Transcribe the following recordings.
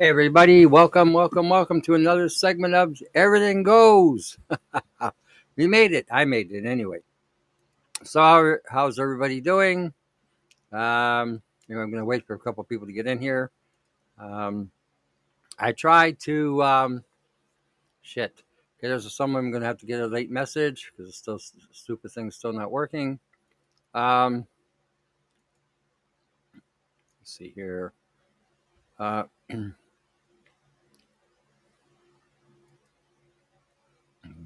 Hey everybody, welcome, welcome, welcome to another segment of Everything Goes. we made it. I made it anyway. So how's everybody doing? Um, you know, I'm going to wait for a couple people to get in here. Um, I tried to um, shit. Okay, there's someone I'm going to have to get a late message because it's still stupid thing's still not working. Um, let's see here. Uh,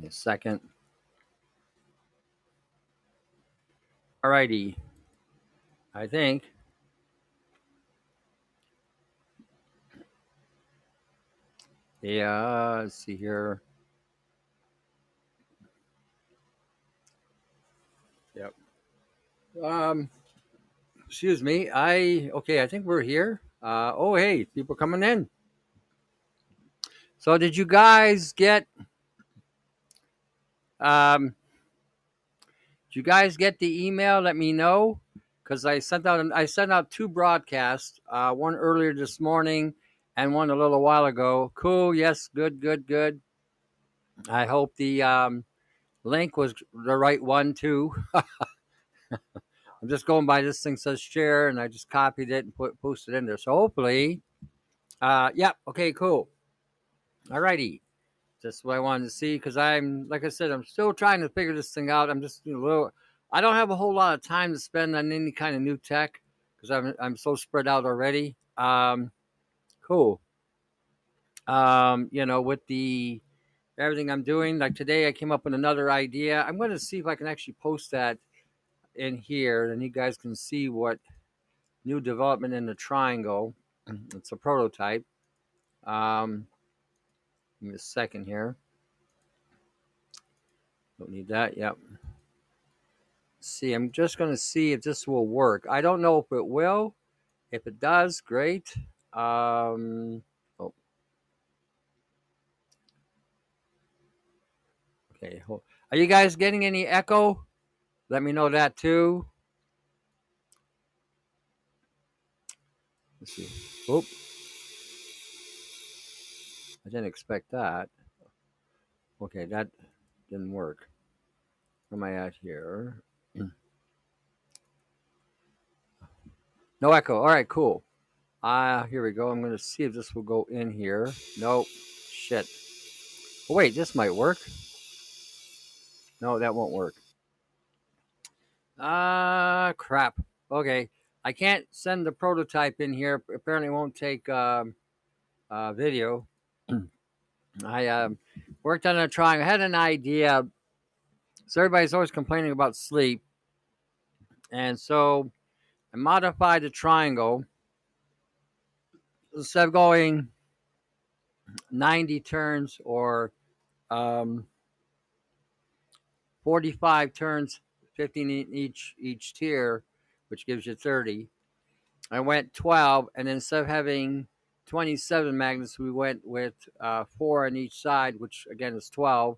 me a second. Alrighty. I think. Yeah, let's see here. Yep. Um, excuse me. I okay. I think we're here. Uh, oh, hey, people coming in. So, did you guys get? Um, did you guys get the email? Let me know because I sent out I sent out two broadcasts. Uh, one earlier this morning and one a little while ago. Cool. Yes. Good. Good. Good. I hope the um, link was the right one too. I'm just going by this thing says share, and I just copied it and put posted in there. So hopefully, uh, yeah, okay, cool. Alrighty, that's what I wanted to see because I'm, like I said, I'm still trying to figure this thing out. I'm just a little, I don't have a whole lot of time to spend on any kind of new tech because I'm I'm so spread out already. Um, cool. Um, you know, with the everything I'm doing, like today, I came up with another idea. I'm going to see if I can actually post that in here, and you guys can see what new development in the triangle. It's a prototype. Um, give me a second here. Don't need that. Yep. See, I'm just going to see if this will work. I don't know if it will. If it does, great. Um, oh. Okay. Are you guys getting any echo? Let me know that too. Let's see. Oop. I didn't expect that. Okay, that didn't work. Where am I at here? no echo. All right, cool. Ah, uh, here we go. I'm going to see if this will go in here. Nope. Shit. Oh, wait, this might work. No, that won't work. Ah, uh, crap. Okay. I can't send the prototype in here. Apparently, won't take um, uh, video. I um, worked on a triangle, I had an idea. So everybody's always complaining about sleep, and so I modified the triangle. Instead of going 90 turns or um, 45 turns 15 in each each tier, which gives you 30. I went 12, and instead of having 27 magnets, we went with uh, four on each side, which again is 12.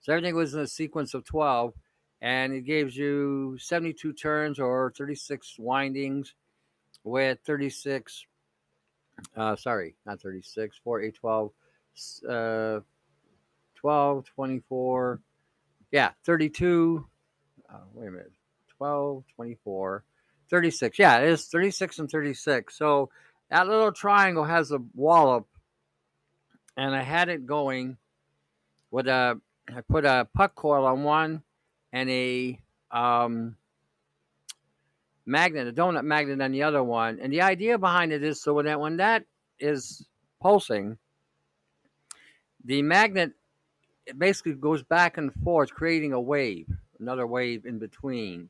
So everything was in a sequence of 12, and it gives you 72 turns or 36 windings with 36. Uh, sorry, not 36, 4, 8, 12, uh, 12, 24, yeah, 32. Uh, wait a minute. 12, 24, 36. Yeah, it is 36 and 36. So that little triangle has a wallop, and I had it going with a. I put a puck coil on one and a um, magnet, a donut magnet on the other one. And the idea behind it is so when that when that is pulsing, the magnet it basically goes back and forth, creating a wave, another wave in between.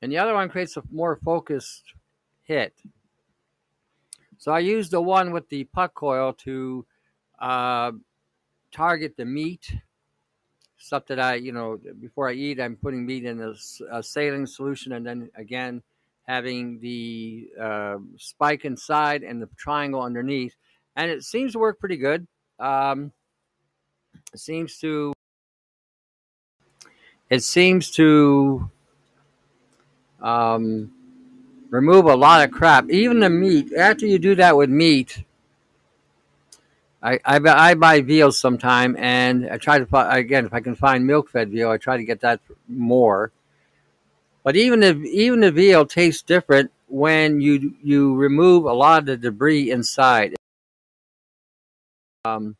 And the other one creates a more focused hit. So I used the one with the puck coil to uh, target the meat, stuff that I, you know, before I eat, I'm putting meat in a, a saline solution and then again having the uh, spike inside and the triangle underneath. And it seems to work pretty good. Um, it seems to it seems to um, remove a lot of crap, even the meat. After you do that with meat, I, I, I buy veal sometime, and I try to again if I can find milk fed veal, I try to get that more. But even the even the veal tastes different when you you remove a lot of the debris inside. Um,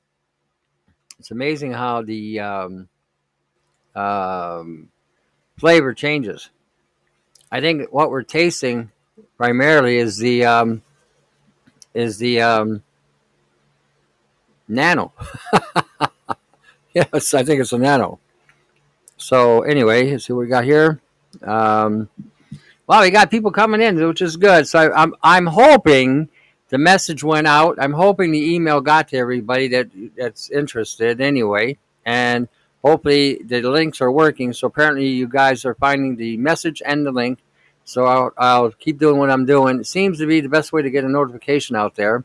it's amazing how the um, um, flavor changes. I think what we're tasting primarily is the um, is the um, nano. yes, I think it's a nano. So anyway, let's see what we got here. Um, well, we got people coming in, which is good. So I, I'm I'm hoping the message went out. I'm hoping the email got to everybody that that's interested anyway, and hopefully the links are working. So apparently you guys are finding the message and the link. So I'll, I'll keep doing what I'm doing. It seems to be the best way to get a notification out there,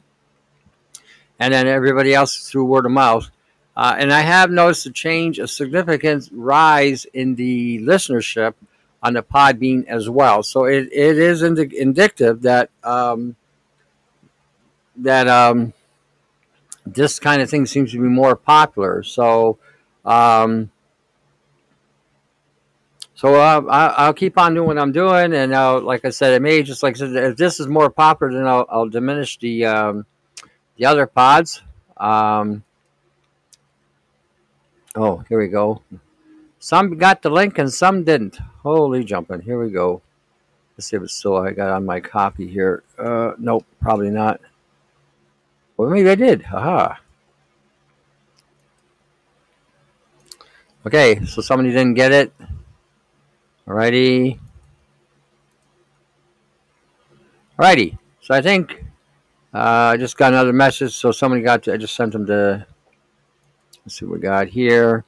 and then everybody else through word of mouth. Uh, and I have noticed a change, a significant rise in the listenership on the Podbean as well. So it, it is indi- indicative that um, that um, this kind of thing seems to be more popular. So, um, so uh, I, will keep on doing what I'm doing, and like I said, it may just like I said, if this is more popular, then I'll, I'll diminish the um, the other pods. Um, oh, here we go. Some got the link and some didn't. Holy jumping! Here we go. Let's see if it's still I got on my copy here. Uh, nope, probably not. Well, maybe I did. Aha. Okay, so somebody didn't get it. Alrighty. Alrighty. So I think uh, I just got another message. So somebody got to, I just sent them to, let's see what we got here.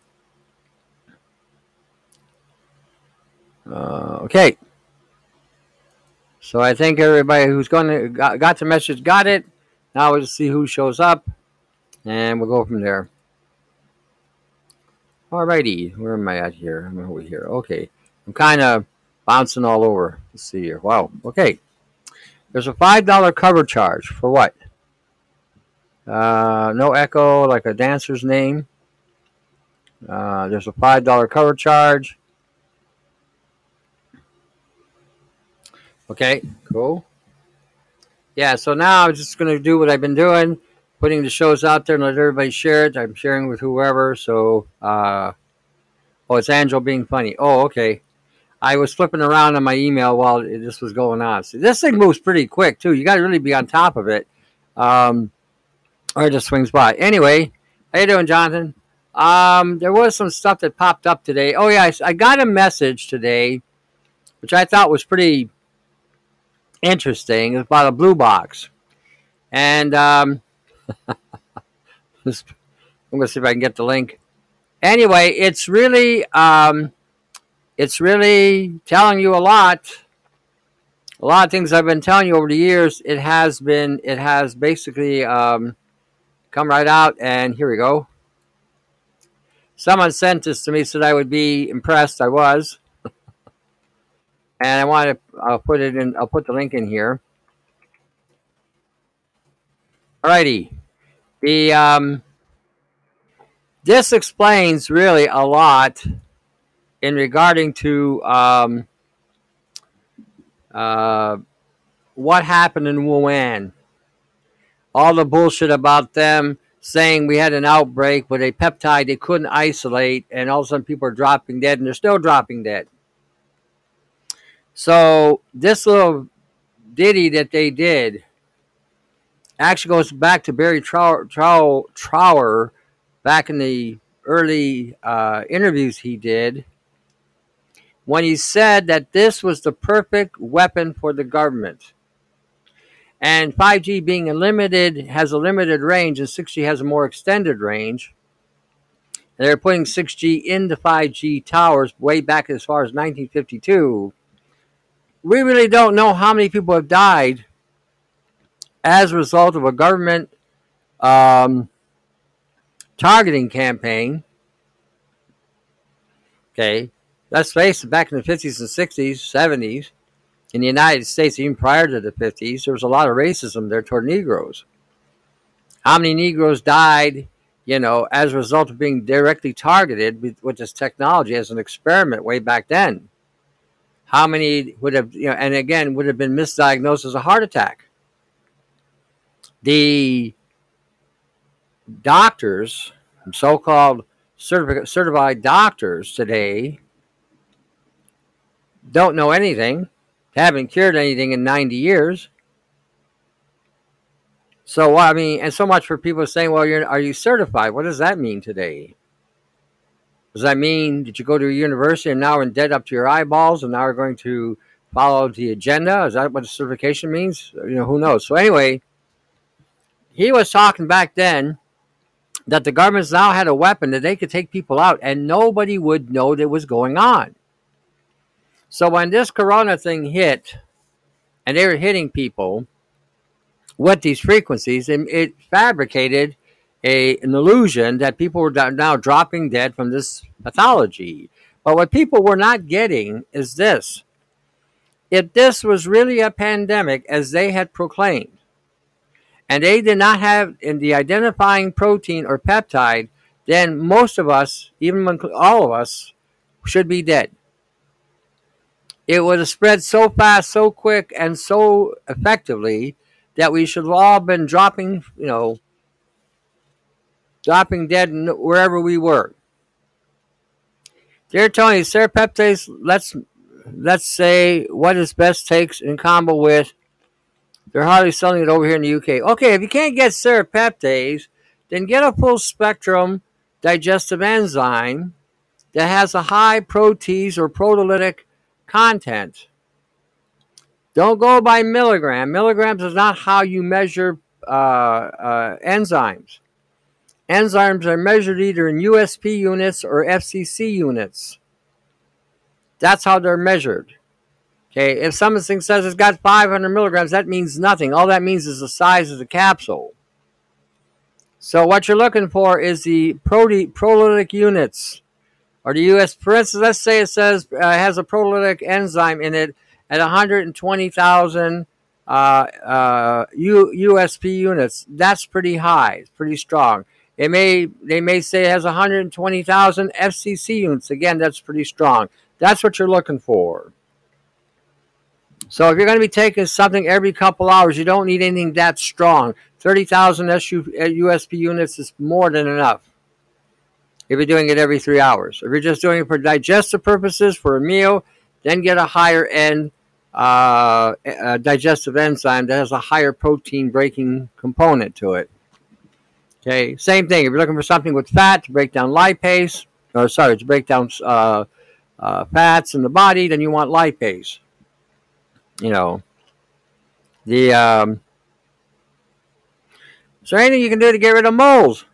Uh, okay. So I think everybody who's going to got, got the message got it. Now we'll see who shows up, and we'll go from there. Alrighty, where am I at here? I'm over here. Okay, I'm kind of bouncing all over. Let's see here. Wow. Okay, there's a five dollar cover charge for what? Uh, no echo, like a dancer's name. Uh, there's a five dollar cover charge. Okay, cool yeah, so now I'm just going to do what I've been doing, putting the shows out there and let everybody share it. I'm sharing with whoever. So, uh, oh, it's Angel being funny. Oh, okay. I was flipping around on my email while this was going on. So this thing moves pretty quick too. You got to really be on top of it, um, or it just swings by. Anyway, how you doing, Jonathan? Um, there was some stuff that popped up today. Oh yeah, I, I got a message today, which I thought was pretty interesting. It's about a blue box. And um, I'm going to see if I can get the link. Anyway, it's really um, it's really telling you a lot. A lot of things I've been telling you over the years. It has been it has basically um, come right out. And here we go. Someone sent this to me, said I would be impressed. I was and I want to I'll put it in I'll put the link in here. Alrighty. The um this explains really a lot in regarding to um, uh, what happened in Wuhan. All the bullshit about them saying we had an outbreak with a peptide they couldn't isolate, and all of a sudden people are dropping dead, and they're still dropping dead. So this little ditty that they did actually goes back to Barry Trower, Trower, Trower back in the early uh, interviews he did when he said that this was the perfect weapon for the government. And 5G being a limited has a limited range and 6G has a more extended range. they're putting 6G into 5G towers way back as far as 1952 we really don't know how many people have died as a result of a government um, targeting campaign. Okay, let's face it, back in the 50s and 60s, 70s, in the United States, even prior to the 50s, there was a lot of racism there toward Negroes. How many Negroes died, you know, as a result of being directly targeted with, with this technology as an experiment way back then? How many would have, you know, and again, would have been misdiagnosed as a heart attack? The doctors, so called certified doctors today, don't know anything, haven't cured anything in 90 years. So I mean, and so much for people saying, "Well, you're are you certified?" What does that mean today? Does that mean did you go to a university and now are in debt up to your eyeballs and now are going to follow the agenda? Is that what certification means? You know, who knows? So anyway, he was talking back then that the governments now had a weapon that they could take people out and nobody would know that was going on. So when this corona thing hit and they were hitting people with these frequencies, it, it fabricated a, an illusion that people were now dropping dead from this pathology. But what people were not getting is this. If this was really a pandemic, as they had proclaimed, and they did not have in the identifying protein or peptide, then most of us, even all of us, should be dead it would have spread so fast, so quick, and so effectively that we should have all been dropping, you know, dropping dead wherever we were. They're telling you serrapeptase, let's let's say what is best takes in combo with. They're hardly selling it over here in the UK. Okay, if you can't get serrapeptase, then get a full spectrum digestive enzyme that has a high protease or proteolytic content. Don't go by milligram. Milligrams is not how you measure uh, uh, enzymes. Enzymes are measured either in USP units or FCC units. That's how they're measured. Okay, if something says it's got 500 milligrams, that means nothing. All that means is the size of the capsule. So what you're looking for is the prote- proteolytic units or the US, for instance, let's say it says uh, has a proteolytic enzyme in it at 120,000 uh, uh, USP units. That's pretty high. It's pretty strong. It may they may say it has 120,000 FCC units. Again, that's pretty strong. That's what you're looking for. So if you're going to be taking something every couple hours, you don't need anything that strong. 30,000 USP units is more than enough if you're doing it every three hours. If you're just doing it for digestive purposes for a meal, then get a higher end uh, a digestive enzyme that has a higher protein breaking component to it. Okay, same thing. If you're looking for something with fat to break down lipase, or sorry, to break down uh, uh, fats in the body, then you want lipase. You know, the um, is there anything you can do to get rid of moles?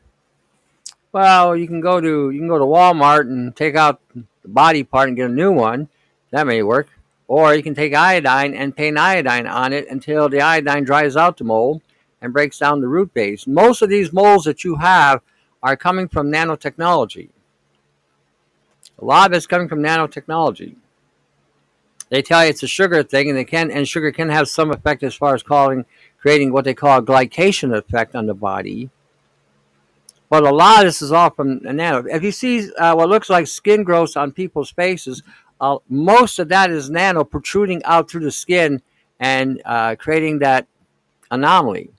Well, you can go to you can go to Walmart and take out the body part and get a new one. That may work. Or you can take iodine and paint iodine on it until the iodine dries out the mold and breaks down the root base. Most of these molds that you have are coming from nanotechnology. A lot of it's coming from nanotechnology. They tell you it's a sugar thing, and they can and sugar can have some effect as far as calling creating what they call a glycation effect on the body but a lot of this is all from nano. If you see uh, what looks like skin growths on people's faces, uh, most of that is nano protruding out through the skin and uh, creating that anomaly.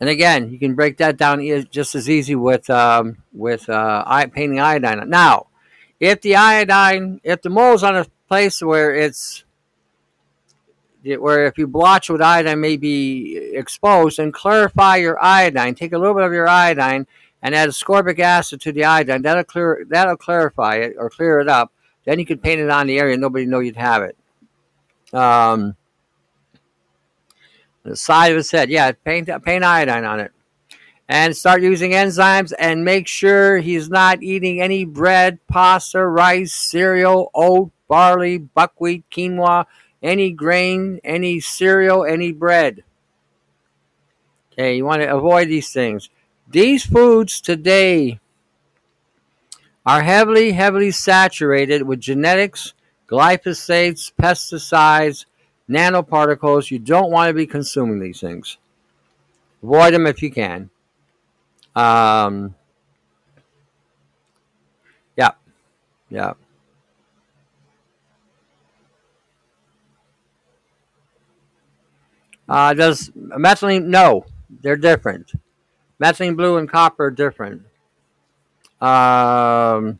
And again, you can break that down just as easy with um, with uh, painting iodine. Now, if the iodine, if the mole's on a place where it's where if you blotch with iodine may be exposed, and clarify your iodine. Take a little bit of your iodine and add ascorbic acid to the iodine. That'll clear that'll clarify it or clear it up. Then you can paint it on the area, nobody know you'd have it. Um, the side of his head, yeah, paint paint iodine on it, and start using enzymes. And make sure he's not eating any bread, pasta, rice, cereal, oat, barley, buckwheat, quinoa any grain, any cereal, any bread. Okay, you want to avoid these things. These foods today are heavily, heavily saturated with genetics glyphosates, pesticides, nanoparticles. You don't want to be consuming these things. Avoid them if you can. Um, yeah, yeah. Uh, does methylene? No, they're different. Methylene blue and copper are different. Um,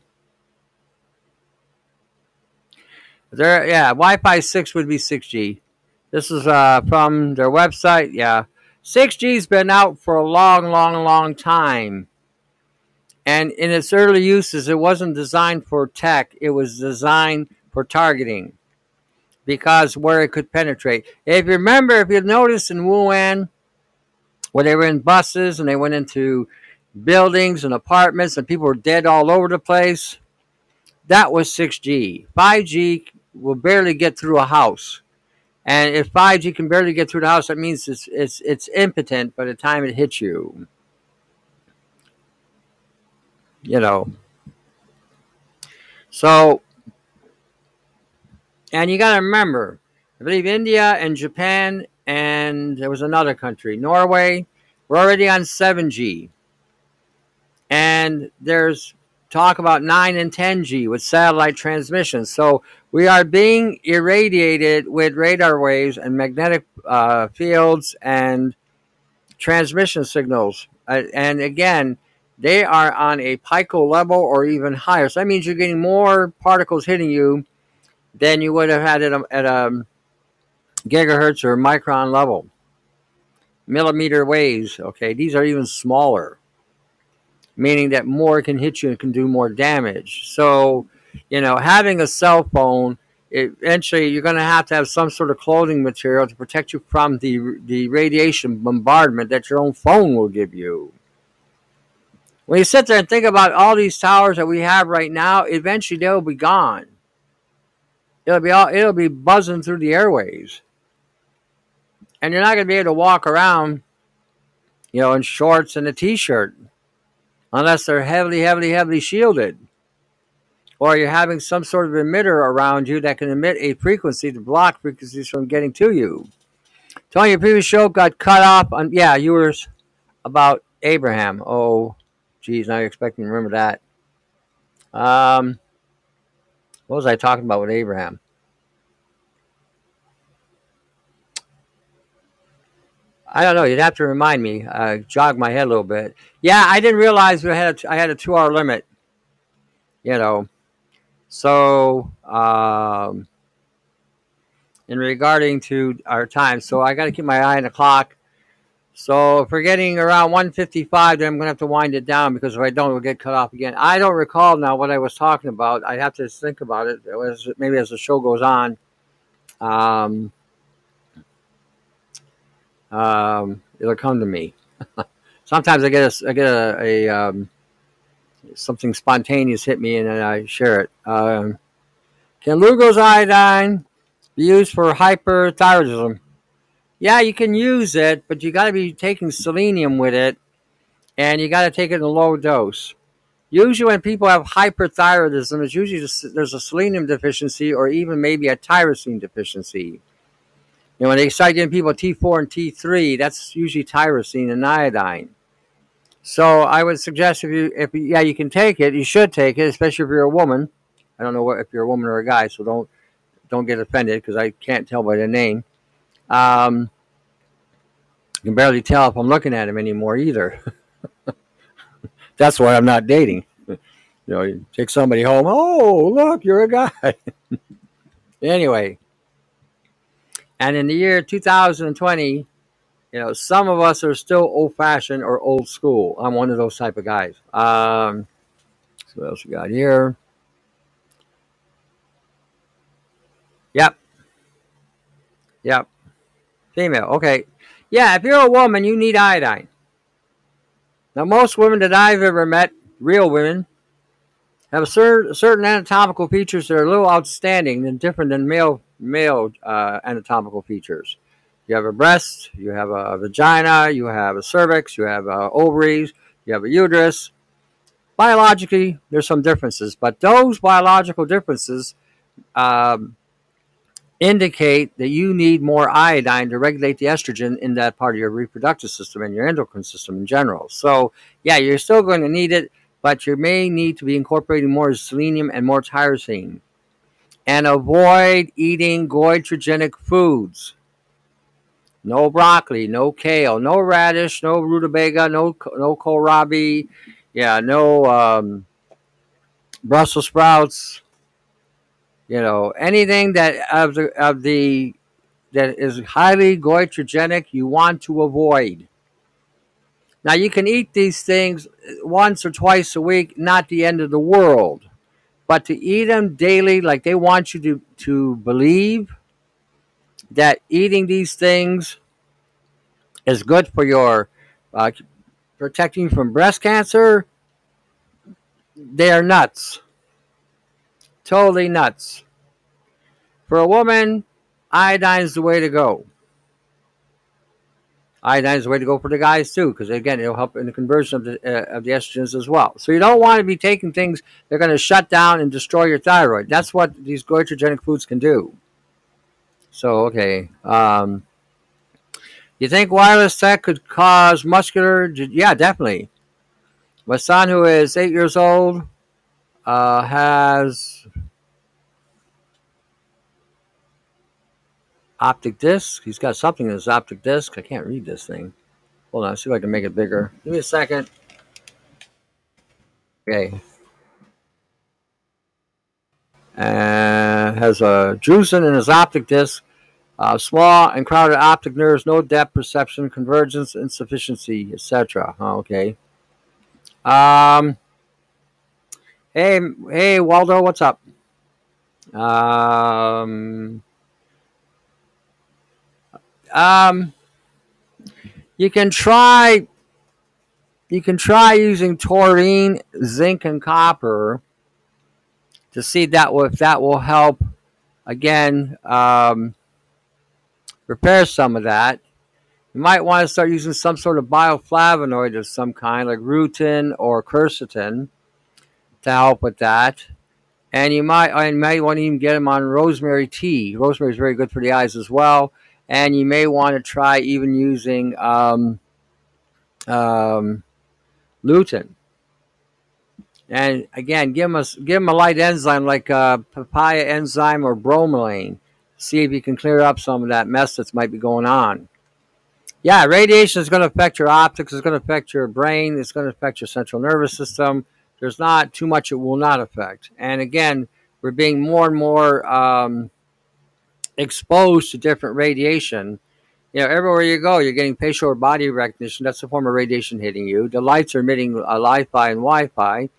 there, yeah, Wi-Fi six would be six G. This is uh, from their website. Yeah, six G's been out for a long, long, long time. And in its early uses, it wasn't designed for tech. It was designed for targeting because where it could penetrate. If you remember, if you noticed in Wuhan, where they were in buses and they went into buildings and apartments and people were dead all over the place, that was 6G. 5G will barely get through a house. And if 5G can barely get through the house, that means it's, it's, it's impotent by the time it hits you. You know. So and you got to remember, I believe India and Japan and there was another country, Norway, we're already on 7G. And there's talk about 9 and 10G with satellite transmissions. So we are being irradiated with radar waves and magnetic uh, fields and transmission signals. Uh, and again, they are on a pico level or even higher. So that means you're getting more particles hitting you than you would have had um, at a, at a gigahertz or micron level. Millimeter waves, okay, these are even smaller, meaning that more can hit you and can do more damage. So, you know, having a cell phone, eventually you're going to have to have some sort of clothing material to protect you from the, the radiation bombardment that your own phone will give you. When you sit there and think about all these towers that we have right now, eventually they'll be gone It'll be all it'll be buzzing through the airways. And you're not gonna be able to walk around, you know, in shorts and a t shirt. Unless they're heavily, heavily, heavily shielded. Or you're having some sort of emitter around you that can emit a frequency to block frequencies from getting to you. Tony, your previous show got cut off on yeah, you were about Abraham. Oh, geez, now you're expecting to remember that. Um, what was I talking about with Abraham? I don't know. You'd have to remind me. Uh, jog my head a little bit. Yeah, I didn't realize we had a, I had a two hour limit. You know, so um, in regarding to our time, so I got to keep my eye on the clock. So if we're getting around 155, then I'm going to have to wind it down because if I don't, we'll get cut off again. I don't recall now what I was talking about. I have to think about it. was, maybe as the show goes on. Um, um, it'll come to me. Sometimes I get a, I get a, a um, something spontaneous hit me and then I share it. Um, can Lugol's iodine be used for hyperthyroidism? Yeah, you can use it, but you got to be taking selenium with it, and you got to take it in a low dose. Usually, when people have hyperthyroidism, it's usually just, there's a selenium deficiency or even maybe a tyrosine deficiency. You know, when they start getting people T4 and T3, that's usually tyrosine and iodine. So I would suggest if you, if yeah, you can take it, you should take it, especially if you're a woman. I don't know what, if you're a woman or a guy, so don't don't get offended because I can't tell by the name. Um, you can barely tell if I'm looking at him anymore either. That's why I'm not dating. You know, you take somebody home. Oh, look, you're a guy. anyway, and in the year 2020, you know, some of us are still old fashioned or old school. I'm one of those type of guys. Um, so what else we got here? Yep. Yep. Female. Okay. Yeah, if you're a woman, you need iodine. Now, most women that I've ever met, real women, have cer- certain anatomical features that are a little outstanding and different than male male uh, anatomical features. You have a breast, you have a vagina, you have a cervix, you have uh, ovaries, you have a uterus. Biologically, there's some differences, but those biological differences um, indicate that you need more iodine to regulate the estrogen in that part of your reproductive system and your endocrine system in general. So, yeah, you're still going to need it, but you may need to be incorporating more selenium and more tyrosine. And avoid eating goitrogenic foods. No broccoli, no kale, no radish, no rutabaga, no no kohlrabi, yeah, no um, Brussels sprouts. You know anything that of the of the that is highly goitrogenic, you want to avoid. Now you can eat these things once or twice a week, not the end of the world, but to eat them daily, like they want you to to believe that eating these things is good for your uh, protecting from breast cancer. They are nuts. Totally nuts. For a woman, iodine is the way to go. Iodine is the way to go for the guys too, because again, it'll help in the conversion of the uh, of the estrogens as well. So you don't want to be taking things that are going to shut down and destroy your thyroid. That's what these goitrogenic foods can do. So okay, um, you think wireless tech could cause muscular? Yeah, definitely. My son, who is eight years old, uh, has optic disc. He's got something in his optic disc. I can't read this thing. Hold on, see if I can make it bigger. Give me a second. Okay. And has a drusen in his optic disc. Uh, small and crowded optic nerves, no depth perception, convergence, insufficiency, etc. okay. Um. Hey, hey, Waldo, what's up? Um. Um, you can try you can try using taurine, zinc, and copper to see that if that will help again um, repair some of that. You might want to start using some sort of bioflavonoid of some kind, like rutin or quercetin, to help with that. And you might, and you might want to even get them on rosemary tea. Rosemary is very good for the eyes as well and you may want to try even using um, um, lutein. And again, give them a give them a light enzyme like uh, papaya enzyme or bromelain. See if you can clear up some of that mess that might be going on. Yeah, radiation is going to affect your optics. It's going to affect your brain. It's going to affect your central nervous system. There's not too much it will not affect. And again, we're being more and more um, exposed to different radiation, you know, everywhere you go, you're getting facial or body recognition. That's a form of radiation hitting you. The lights are emitting uh, Li-Fi and Wi-Fi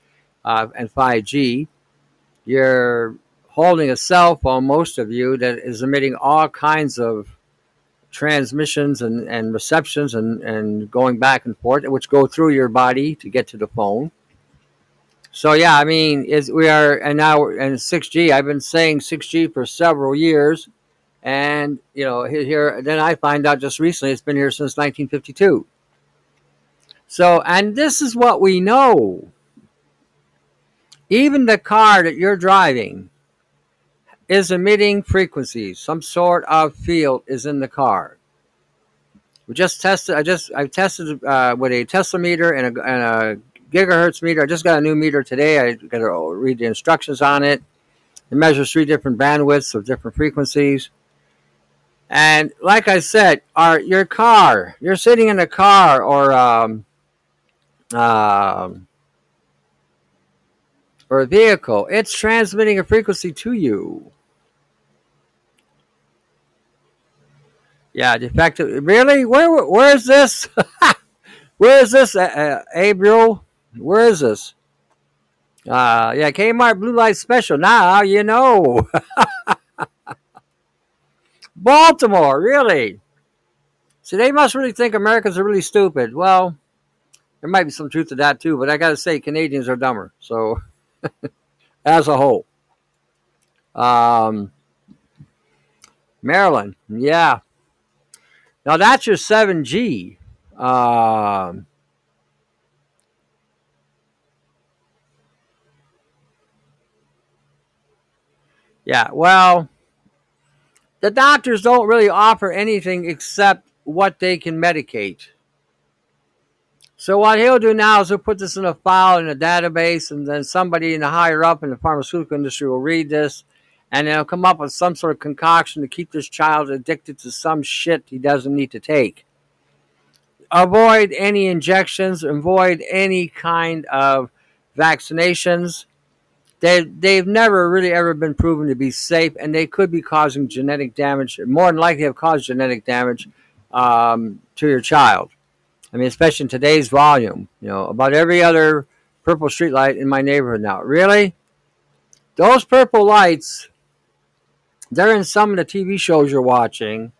uh, and 5G. You're holding a cell phone, most of you, that is emitting all kinds of transmissions and, and receptions and, and going back and forth, which go through your body to get to the phone. So yeah, I mean, is we are and now and 6G. I've been saying 6G for several years and you know here then i find out just recently it's been here since 1952 so and this is what we know. Even the car that you're driving is emitting frequencies. Some sort of field is in the car. We just tested i just i tested uh, with a tesla meter and a, and a gigahertz meter. I just got a new meter today. I got to read the instructions on it. It measures three different bandwidths of different frequencies and like I said, our your car, you're sitting in a car or um, um, or a vehicle, it's transmitting a frequency to you. Yeah, defective. Really? Where? Where is this? where is this, uh, uh, Where is this? Uh, yeah, Kmart Blue Light Special. Now you know. Baltimore, really? See, they must really think Americans are really stupid. Well, there might be some truth to that too, but I got to say, Canadians are dumber. So, as a whole, um, Maryland, yeah. Now that's your 7G. Um, Yeah, well, the doctors don't really offer anything except what they can medicate. So what he'll do now is he'll put this in a file in a database, and then somebody in the higher up in the pharmaceutical industry will read this, and they'll come up with some sort of concoction to keep this child addicted to some shit he doesn't need to take. Avoid any injections, avoid any kind of vaccinations. They, they've never really ever been proven to be safe, and they could be causing genetic damage, more than likely have caused genetic damage um, to your child. I mean, especially in today's volume, you know, about every other purple street light in my neighborhood now. Really? Those purple lights, they're in some of the TV shows you're watching,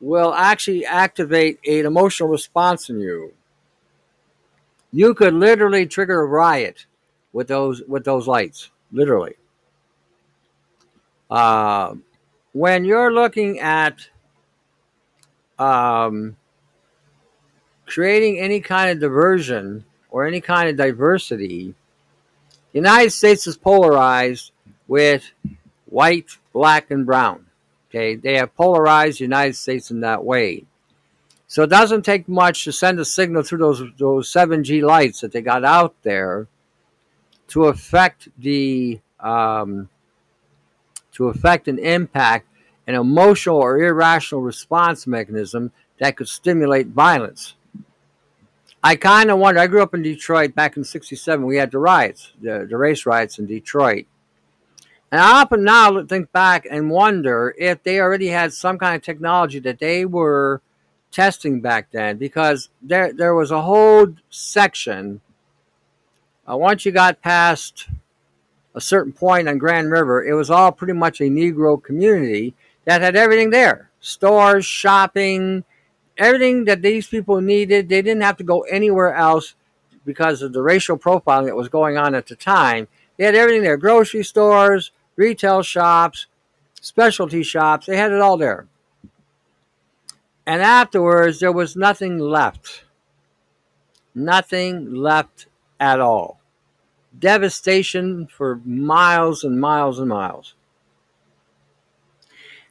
will actually activate an emotional response in you. You could literally trigger a riot with those with those lights, literally. Uh, when you're looking at um, creating any kind of diversion or any kind of diversity, the United States is polarized with white, black, and brown. Okay, they have polarized the United States in that way. So it doesn't take much to send a signal through those those 7G lights that they got out there to affect the um, to affect and impact an emotional or irrational response mechanism that could stimulate violence. I kind of wonder. I grew up in Detroit back in '67. We had the riots, the, the race riots in Detroit. And I often now think back and wonder if they already had some kind of technology that they were testing back then, because there there was a whole section. Uh, once you got past a certain point on Grand River, it was all pretty much a Negro community that had everything there: stores, shopping, everything that these people needed. They didn't have to go anywhere else because of the racial profiling that was going on at the time. They had everything there grocery stores, retail shops, specialty shops. They had it all there. And afterwards, there was nothing left. Nothing left at all. Devastation for miles and miles and miles.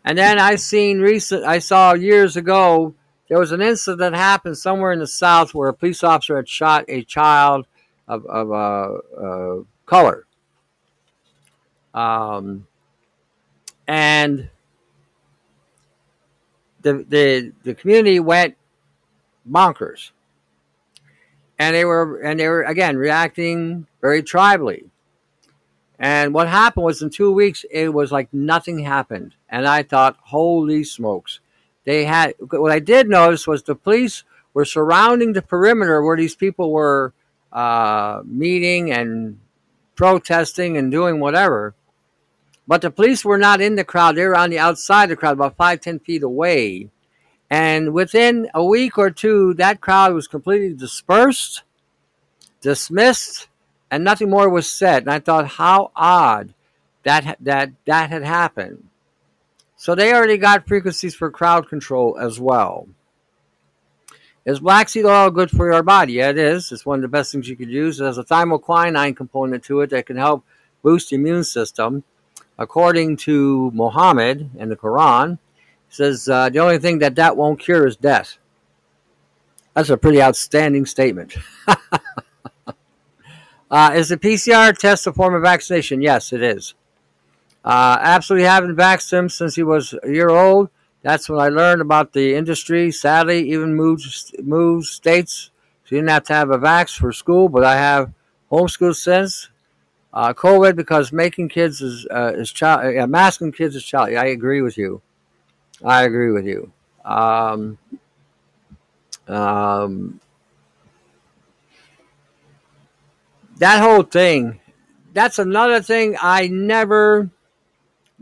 And then I seen recent, I saw years ago there was an incident that happened somewhere in the South where a police officer had shot a child of, of uh, uh, color. Um, and the, the, the community went bonkers. And they were and they were again reacting very tribally. And what happened was in two weeks it was like nothing happened. And I thought, holy smokes they had what I did notice was the police were surrounding the perimeter where these people were uh, meeting and protesting and doing whatever. But the police were not in the crowd; they were on the outside of the crowd, about five, ten feet away. And within a week or two, that crowd was completely dispersed, dismissed, and nothing more was said. And I thought, how odd that that that had happened. So they already got frequencies for crowd control as well. Is black seed oil good for your body? Yeah, it is. It's one of the best things you could use. It has a thymoquinone component to it that can help boost the immune system. According to Muhammad and the Quran, says uh, the only thing that that won't cure is death. That's a pretty outstanding statement. uh, is the PCR test a form of vaccination? Yes, it is. Uh, absolutely haven't vaxxed him since he was a year old. That's when I learned about the industry. Sadly, even moved moved states, so you didn't have to have a vax for school. But I have homeschooled since. Uh, COVID because making kids is uh, is child yeah, masking kids is child. I agree with you. I agree with you. Um, um, that whole thing. That's another thing I never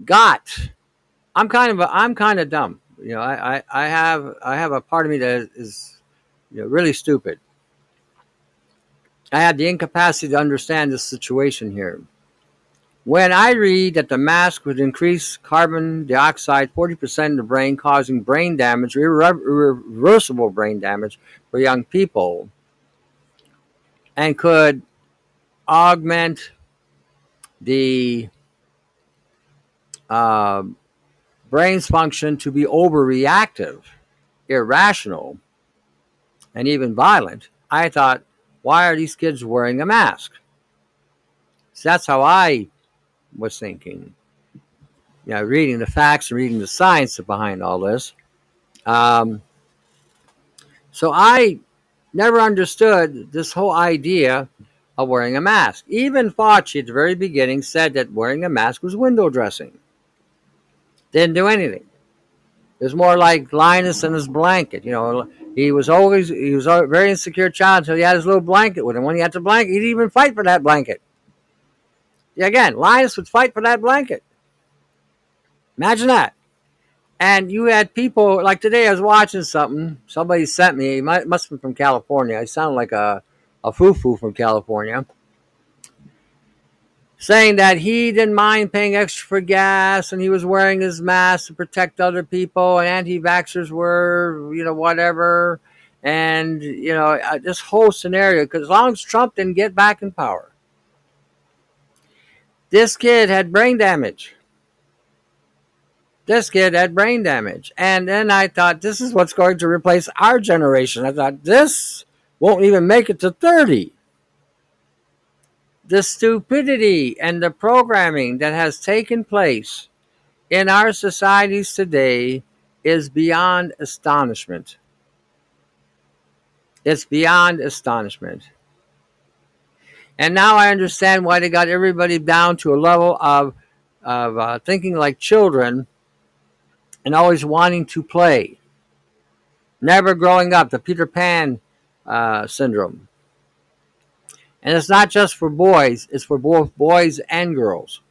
got. I'm kind of a, I'm kind of dumb. You know, I, I, I have I have a part of me that is you know, really stupid. I have the incapacity to understand this situation here. When I read that the mask would increase carbon dioxide 40% in the brain, causing brain damage, irre- irreversible brain damage for young people, and could augment the uh, brain's function to be overreactive, irrational, and even violent, I thought, why are these kids wearing a mask? So that's how I was thinking. You know, reading the facts and reading the science behind all this. Um, so I never understood this whole idea of wearing a mask. Even Fauci at the very beginning said that wearing a mask was window dressing. Didn't do anything. It was more like Linus and his blanket. You know, he was always he was a very insecure child until he had his little blanket with him. When he had the blanket, he'd even fight for that blanket. Again, Linus would fight for that blanket. Imagine that. And you had people like today. I was watching something. Somebody sent me. It must been from California. I sound like a a foo foo from California, saying that he didn't mind paying extra for gas and he was wearing his mask to protect other people, and anti vaxxers were, you know, whatever. And, you know, uh, this whole scenario, because as long as Trump didn't get back in power, this kid had brain damage. This kid had brain damage. And then I thought, this is what's going to replace our generation. I thought, this won't even make it to 30. The stupidity and the programming that has taken place in our societies today is beyond astonishment. It's beyond astonishment. And now I understand why they got everybody down to a level of, of uh, thinking like children and always wanting to play. Never growing up, the Peter Pan uh, syndrome. And it's not just for boys, it's for both boys and girls.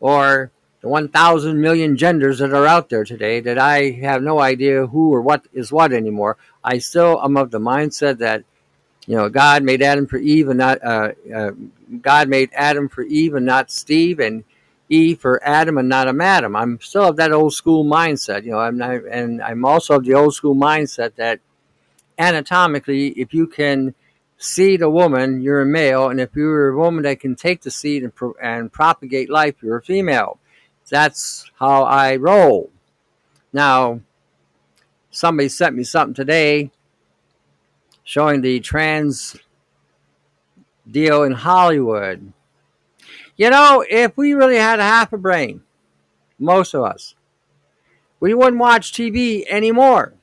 Or the 1,000 million genders that are out there today that I have no idea who or what is what anymore. I still am of the mindset that, you know, God made Adam for Eve and not, uh, uh, God made Adam for Eve and not Steve, and Eve for Adam and not a madam. I'm still of that old school mindset, you know, I'm not, and I'm also of the old school mindset that anatomically, if you can seed a woman, you're a male, and if you're a woman that can take the seed and, pro- and propagate life, you're a female. That's how I roll. Now, somebody sent me something today showing the trans deal in Hollywood. You know, if we really had half a brain, most of us, we wouldn't watch TV anymore.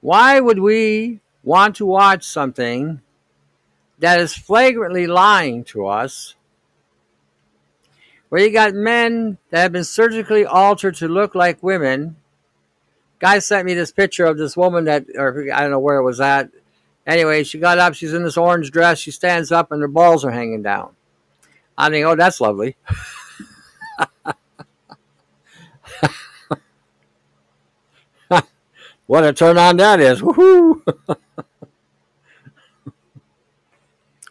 Why would we want to watch something that is flagrantly lying to us? Where you got men that have been surgically altered to look like women. Guy sent me this picture of this woman that, or I don't know where it was at. Anyway, she got up, she's in this orange dress, she stands up, and her balls are hanging down. I think, oh, that's lovely. What a turn on that is. Woohoo!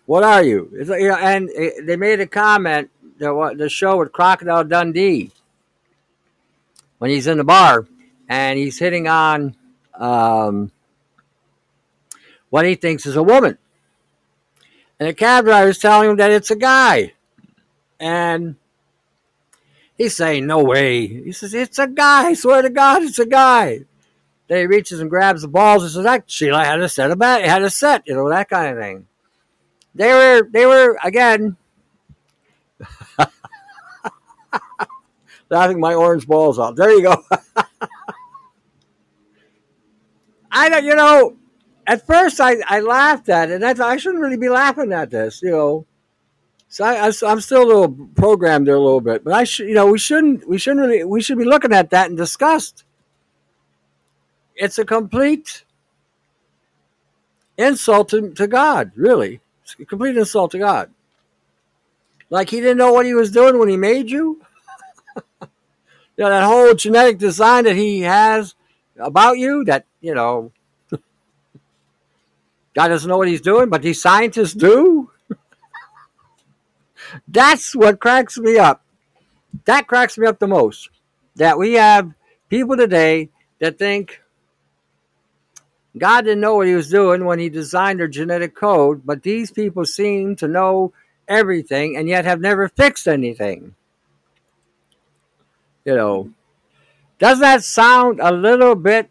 what are you? It's, you know, and it, they made a comment, the, the show with Crocodile Dundee, when he's in the bar and he's hitting on um, what he thinks is a woman. And the cab driver is telling him that it's a guy. And he's saying, No way. He says, It's a guy. I swear to God, it's a guy. Then he reaches and grabs the balls and says, "That Sheila had a set of bat, had a set, you know, that kind of thing." They were, they were again. laughing my orange balls off. There you go. I don't, you know, at first I, I laughed at it. And I thought I shouldn't really be laughing at this, you know. So I, am still a little programmed there a little bit, but I should, you know, we shouldn't, we shouldn't really, we should be looking at that and disgust it's a complete insult to, to God, really. It's a complete insult to God. Like he didn't know what he was doing when he made you. you know, that whole genetic design that he has about you, that, you know, God doesn't know what he's doing, but these scientists do. That's what cracks me up. That cracks me up the most. That we have people today that think God didn't know what he was doing when he designed our genetic code, but these people seem to know everything and yet have never fixed anything. You know, does that sound a little bit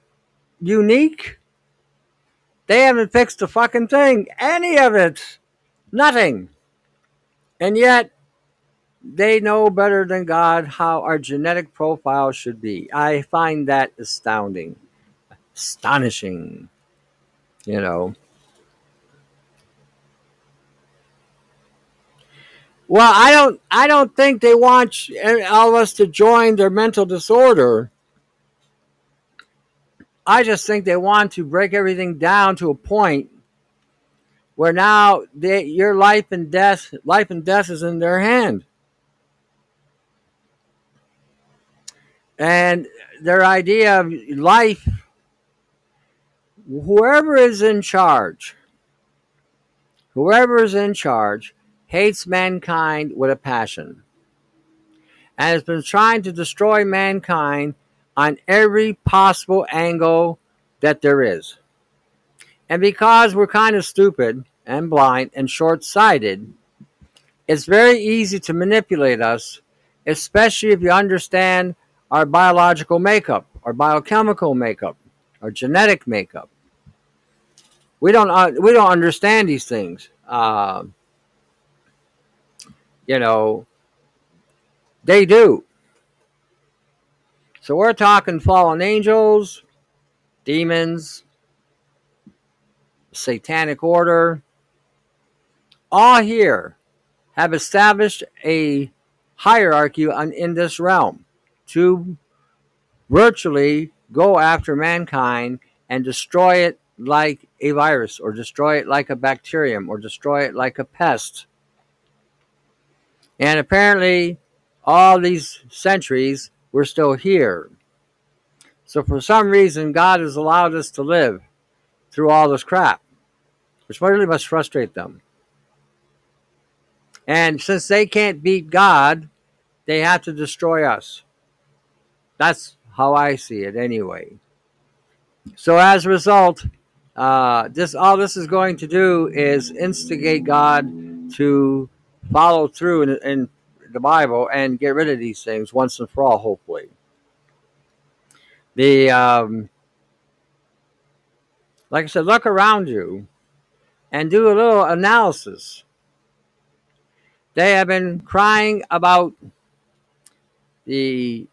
unique? They haven't fixed a fucking thing. Any of it. Nothing. And yet, they know better than God how our genetic profile should be. I find that astounding. Astonishing. You know. Well, I don't I don't think they want eh, all of us to join their mental disorder. I just think they want to break everything down to a point where now they, your life and death life and death is in their hand. And their idea of life whoever is in charge whoever is in charge hates mankind with a passion and has been trying to destroy mankind on every possible angle that there is. And because we're kind of stupid and blind and short sighted, it's very easy to manipulate us, especially if you understand our biological makeup, our biochemical makeup, our genetic makeup. We don't, uh, we don't understand these things. Uh, you know, they do. So we're talking fallen angels, demons, satanic order, all here have established a hierarchy in this realm to virtually go after mankind and destroy it like a virus or destroy it like a bacterium or destroy it like a pest. And apparently, all these centuries, we're still here. So, for some reason, God has allowed us to live through all this crap, which really must frustrate them. And since they can't beat God, they have to destroy us. That's how I see it, anyway. So, as a result, uh, this all this is going to do is instigate God to follow through and, in the Bible and get rid of these things once and for all, hopefully. The um, like I said, look around you and do a little analysis. They have been crying about the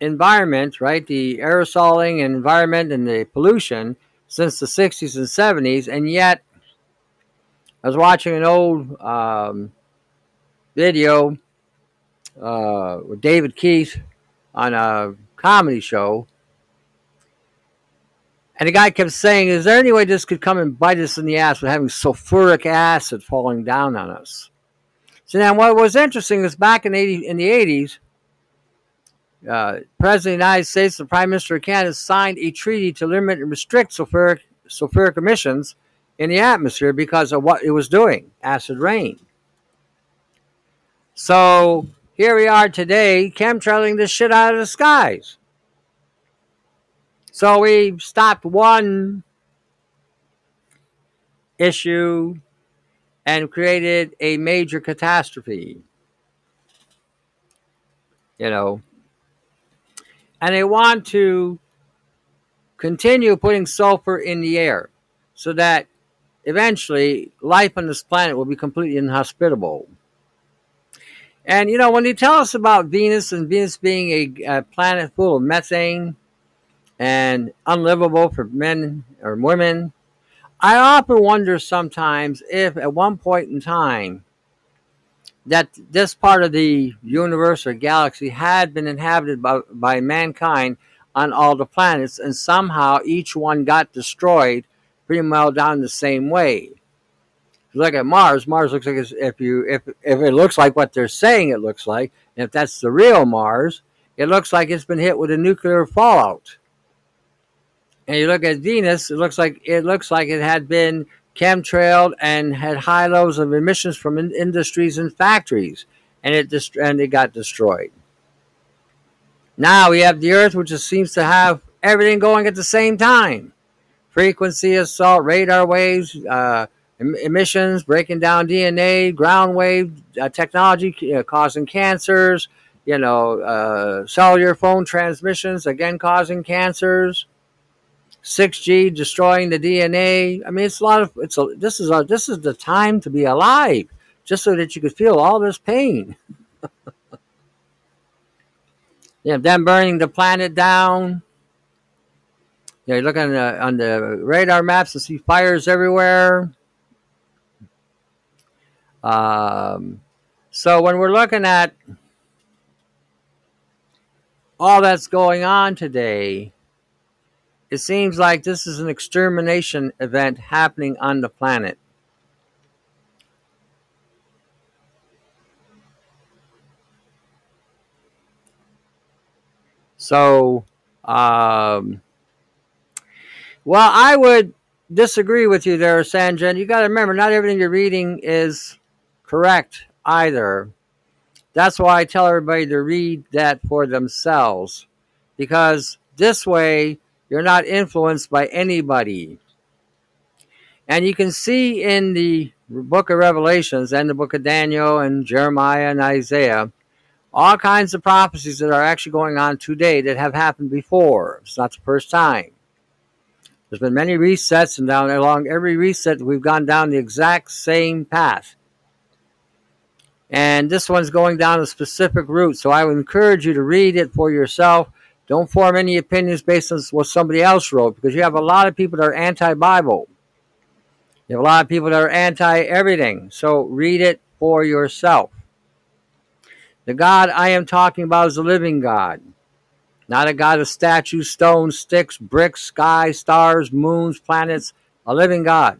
environment, right? The aerosoling environment and the pollution since the 60s and 70s, and yet I was watching an old um, video uh, with David Keith on a comedy show. And the guy kept saying, Is there any way this could come and bite us in the ass with having sulfuric acid falling down on us? So now, what was interesting is back in, 80, in the 80s, uh, President of the United States, the Prime Minister of Canada, signed a treaty to limit and restrict sulfuric, sulfuric emissions in the atmosphere because of what it was doing acid rain. So here we are today, chemtrailing this shit out of the skies. So we stopped one issue and created a major catastrophe. You know, and they want to continue putting sulfur in the air so that eventually life on this planet will be completely inhospitable. And you know, when you tell us about Venus and Venus being a, a planet full of methane and unlivable for men or women, I often wonder sometimes if at one point in time that this part of the universe or galaxy had been inhabited by, by mankind on all the planets, and somehow each one got destroyed pretty well down the same way look at Mars, Mars looks like if you if if it looks like what they're saying it looks like, and if that's the real Mars, it looks like it's been hit with a nuclear fallout. And you look at Venus, it looks like it looks like it had been chemtrailed and had high levels of emissions from in- industries and factories, and it dist- and it got destroyed. Now we have the Earth, which just seems to have everything going at the same time: frequency assault, radar waves. Uh, emissions, breaking down DNA, ground wave uh, technology uh, causing cancers, you know, uh, cellular phone transmissions, again causing cancers. 6G destroying the DNA. I mean, it's a lot of it's a this is a this is the time to be alive, just so that you could feel all this pain. yeah, them burning the planet down. Yeah, you look on the on the radar maps and see fires everywhere. Um, so when we're looking at all that's going on today, it seems like this is an extermination event happening on the planet. So, um, well, I would disagree with you there, Sanjan. You got to remember, not everything you're reading is correct either. That's why I tell everybody to read that for themselves, because this way you're not influenced by anybody. And you can see in the book of Revelations and the book of Daniel and Jeremiah and Isaiah all kinds of prophecies that are actually going on today that have happened before. It's not the first time. There's been many resets, and down along every reset, we've gone down the exact same path. And this one's going down a specific route, so I would encourage you to read it for yourself don't form any opinions based on what somebody else wrote because you have a lot of people that are anti Bible. You have a lot of people that are anti everything. So read it for yourself. The God I am talking about is a living God, not a God of statues, stones, sticks, bricks, sky, stars, moons, planets, a living God.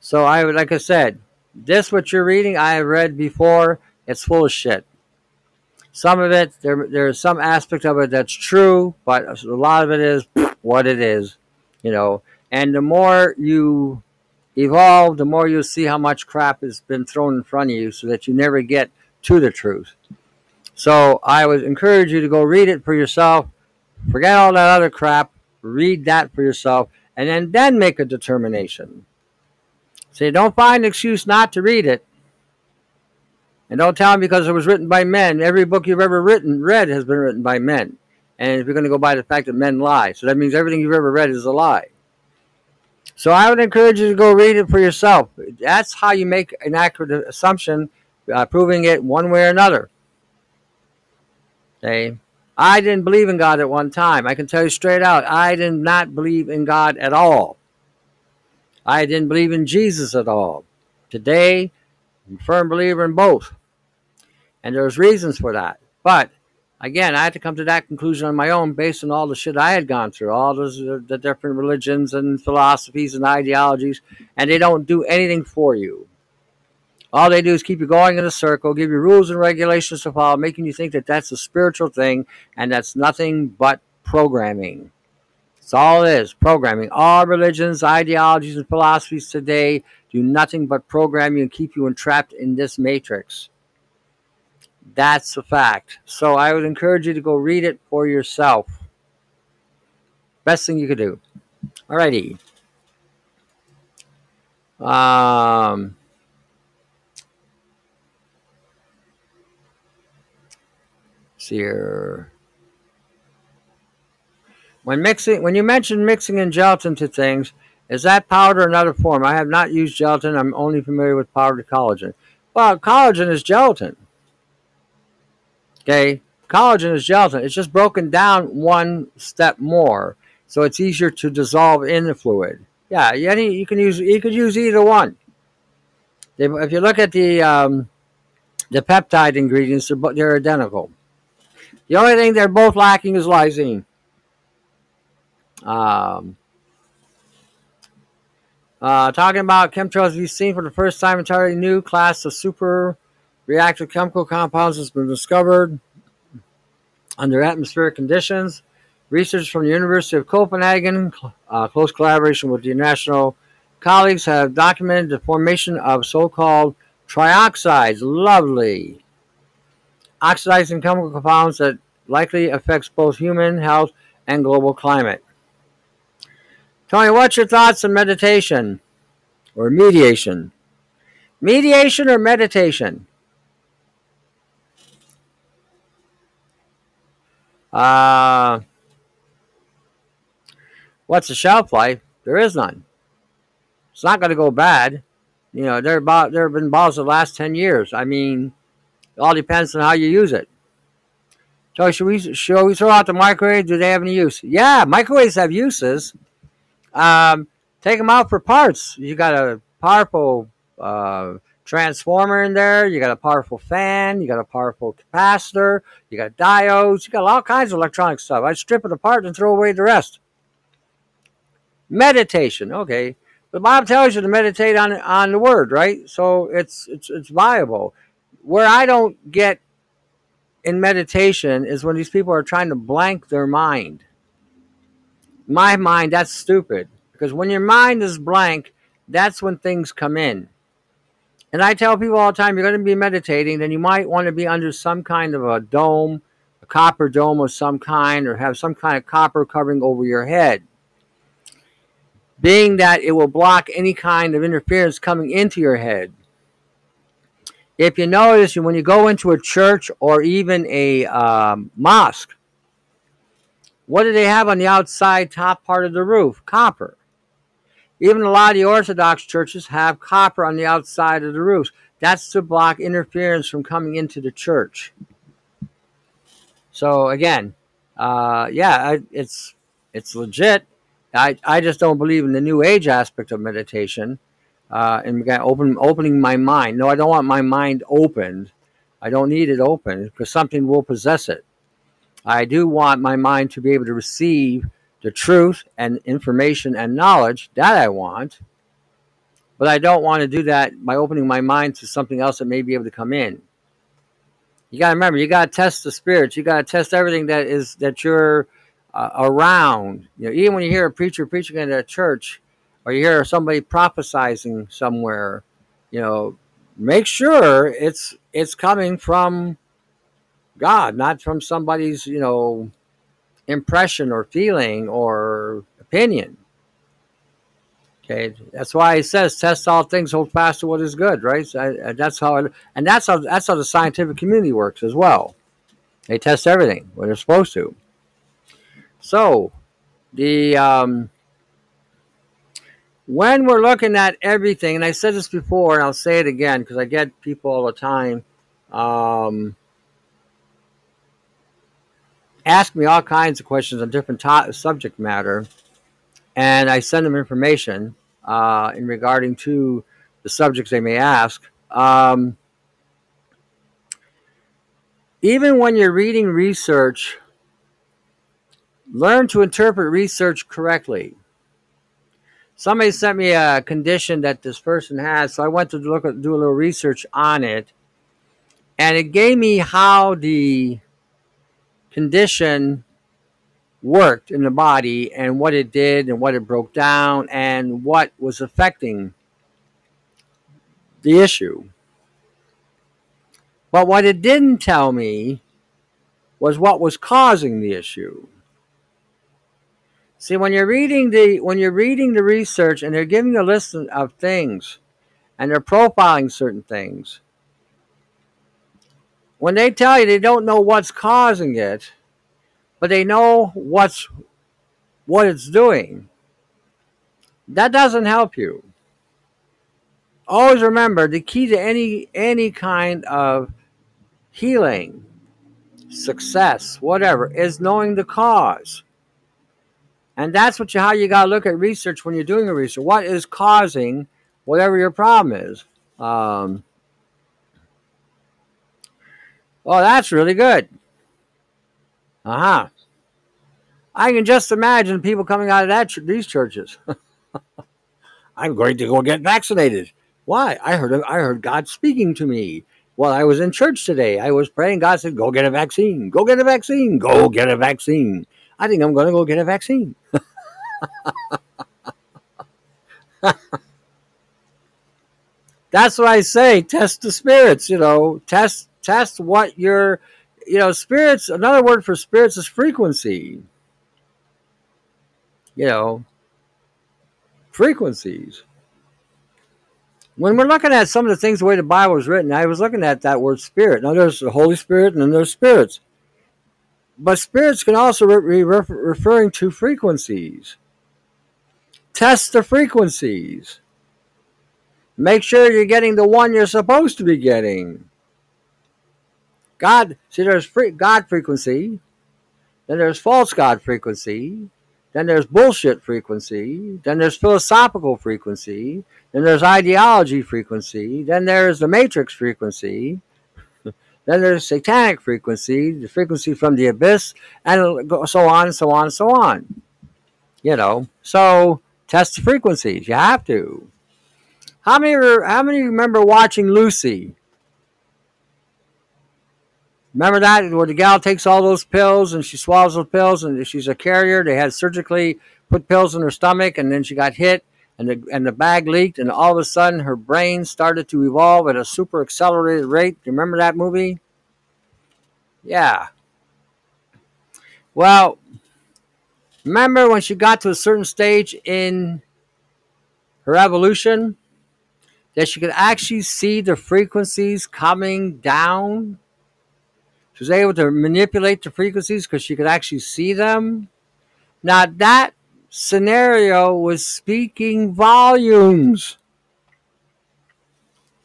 So I would, like I said, this what you're reading, I have read before. It's full of shit. Some of it, there, there's some aspect of it that's true, but a lot of it is what it is, you know. And the more you evolve, the more you'll see how much crap has been thrown in front of you so that you never get to the truth. So I would encourage you to go read it for yourself. Forget all that other crap. Read that for yourself and then, then make a determination. Say, don't find an excuse not to read it. And don't tell me because it was written by men. Every book you've ever written, read, has been written by men. And if you're going to go by the fact that men lie, so that means everything you've ever read is a lie. So I would encourage you to go read it for yourself. That's how you make an accurate assumption, uh, proving it one way or another. Okay. I didn't believe in God at one time. I can tell you straight out, I did not believe in God at all. I didn't believe in Jesus at all. Today, I'm a firm believer in both. And there's reasons for that. But again, I had to come to that conclusion on my own based on all the shit I had gone through, all those, the different religions and philosophies and ideologies, and they don't do anything for you. All they do is keep you going in a circle, give you rules and regulations to follow, making you think that that's a spiritual thing, and that's nothing but programming. That's all it is programming. All religions, ideologies, and philosophies today do nothing but program you and keep you entrapped in this matrix. That's a fact. So I would encourage you to go read it for yourself. Best thing you could do. Alrighty. Um, see here. When mixing, when you mention mixing in gelatin to things, is that powder another form? I have not used gelatin. I'm only familiar with powdered collagen. Well, collagen is gelatin. Okay, collagen is gelatin. It's just broken down one step more, so it's easier to dissolve in the fluid. Yeah, any you can use you could use either one. If you look at the um, the peptide ingredients, they're, they're identical. The only thing they're both lacking is lysine. Um, uh, talking about chemtrails we've seen for the first time, entirely new class of super reactive chemical compounds has been discovered under atmospheric conditions. Research from the University of Copenhagen, uh, close collaboration with the national colleagues, have documented the formation of so-called trioxides. Lovely. Oxidizing chemical compounds that likely affects both human health and global climate. Tony, what's your thoughts on meditation or mediation? Mediation or meditation? Uh, what's the shelf life? There is none. It's not going to go bad. You know, there about there have been bottles the last ten years. I mean, it all depends on how you use it. So should we should we throw out the microwave? Do they have any use? Yeah, microwaves have uses. Um, take them out for parts. You got a powerful uh, transformer in there. You got a powerful fan. You got a powerful capacitor. You got diodes. You got all kinds of electronic stuff. I strip it apart and throw away the rest. Meditation. Okay, the Bible tells you to meditate on on the Word, right? So it's it's it's viable. Where I don't get in meditation is when these people are trying to blank their mind. My mind, that's stupid because when your mind is blank, that's when things come in. And I tell people all the time, you're going to be meditating, then you might want to be under some kind of a dome, a copper dome of some kind, or have some kind of copper covering over your head being that it will block any kind of interference coming into your head. If you notice, when you go into a church or even a um, mosque, what do they have on the outside top part of the roof? Copper. Even a lot of the Orthodox churches have copper on the outside of the roofs. That's to block interference from coming into the church. So again, uh, yeah, it's it's legit. I, I just don't believe in the new age aspect of meditation uh, and open, opening my mind. No, I don't want my mind opened. I don't need it open because something will possess it. I do want my mind to be able to receive the truth and information and knowledge that I want, but I don't want to do that by opening my mind to something else that may be able to come in. You got to remember, you got to test the spirits. You got to test everything that is that you're uh, around. You know, even when you hear a preacher preaching in a church, or you hear somebody prophesizing somewhere, you know, make sure it's it's coming from God, not from somebody's you know impression or feeling or opinion. Okay, that's why he says, "Test all things, hold fast to what is good." Right? So that's how, it, and that's how that's how the scientific community works as well. They test everything when they're supposed to. So, the um, when we're looking at everything, and I said this before, and I'll say it again because I get people all the time um, ask me all kinds of questions on different to- subject matter, and I send them information uh, in regarding to the subjects they may ask. Um, even when you're reading research Learn to interpret research correctly. Somebody sent me a condition that this person has, so I went to look at, do a little research on it, and it gave me how the condition worked in the body and what it did and what it broke down and what was affecting the issue. But what it didn't tell me was what was causing the issue. See, when you're reading the when you're reading the research and they're giving a list of things and they're profiling certain things, when they tell you they don't know what's causing it, but they know what's what it's doing, that doesn't help you. Always remember the key to any any kind of healing, success, whatever, is knowing the cause. And that's what you, how you got to look at research when you're doing a research. What is causing whatever your problem is? Um, oh, that's really good. Uh huh. I can just imagine people coming out of that these churches. I'm going to go get vaccinated. Why? I heard I heard God speaking to me while I was in church today. I was praying. God said, "Go get a vaccine. Go get a vaccine. Go get a vaccine." I think I'm going to go get a vaccine. That's what I say. Test the spirits. You know, test test what your, you know, spirits. Another word for spirits is frequency. You know, frequencies. When we're looking at some of the things the way the Bible is written, I was looking at that word spirit. Now there's the Holy Spirit and then there's spirits but spirits can also be referring to frequencies. Test the frequencies. Make sure you're getting the one you're supposed to be getting. God, see, there's free, God frequency, then there's false God frequency, then there's bullshit frequency, then there's philosophical frequency, then there's ideology frequency, then there's the matrix frequency, then there's satanic frequency, the frequency from the abyss, and so on and so on and so on. You know, so test the frequencies. You have to. How many? How many remember watching Lucy? Remember that where the gal takes all those pills and she swallows those pills and she's a carrier. They had surgically put pills in her stomach and then she got hit and the and the bag leaked and all of a sudden her brain started to evolve at a super accelerated rate. Do you remember that movie? Yeah. Well, remember when she got to a certain stage in her evolution that she could actually see the frequencies coming down she was able to manipulate the frequencies because she could actually see them. Now, that scenario was speaking volumes.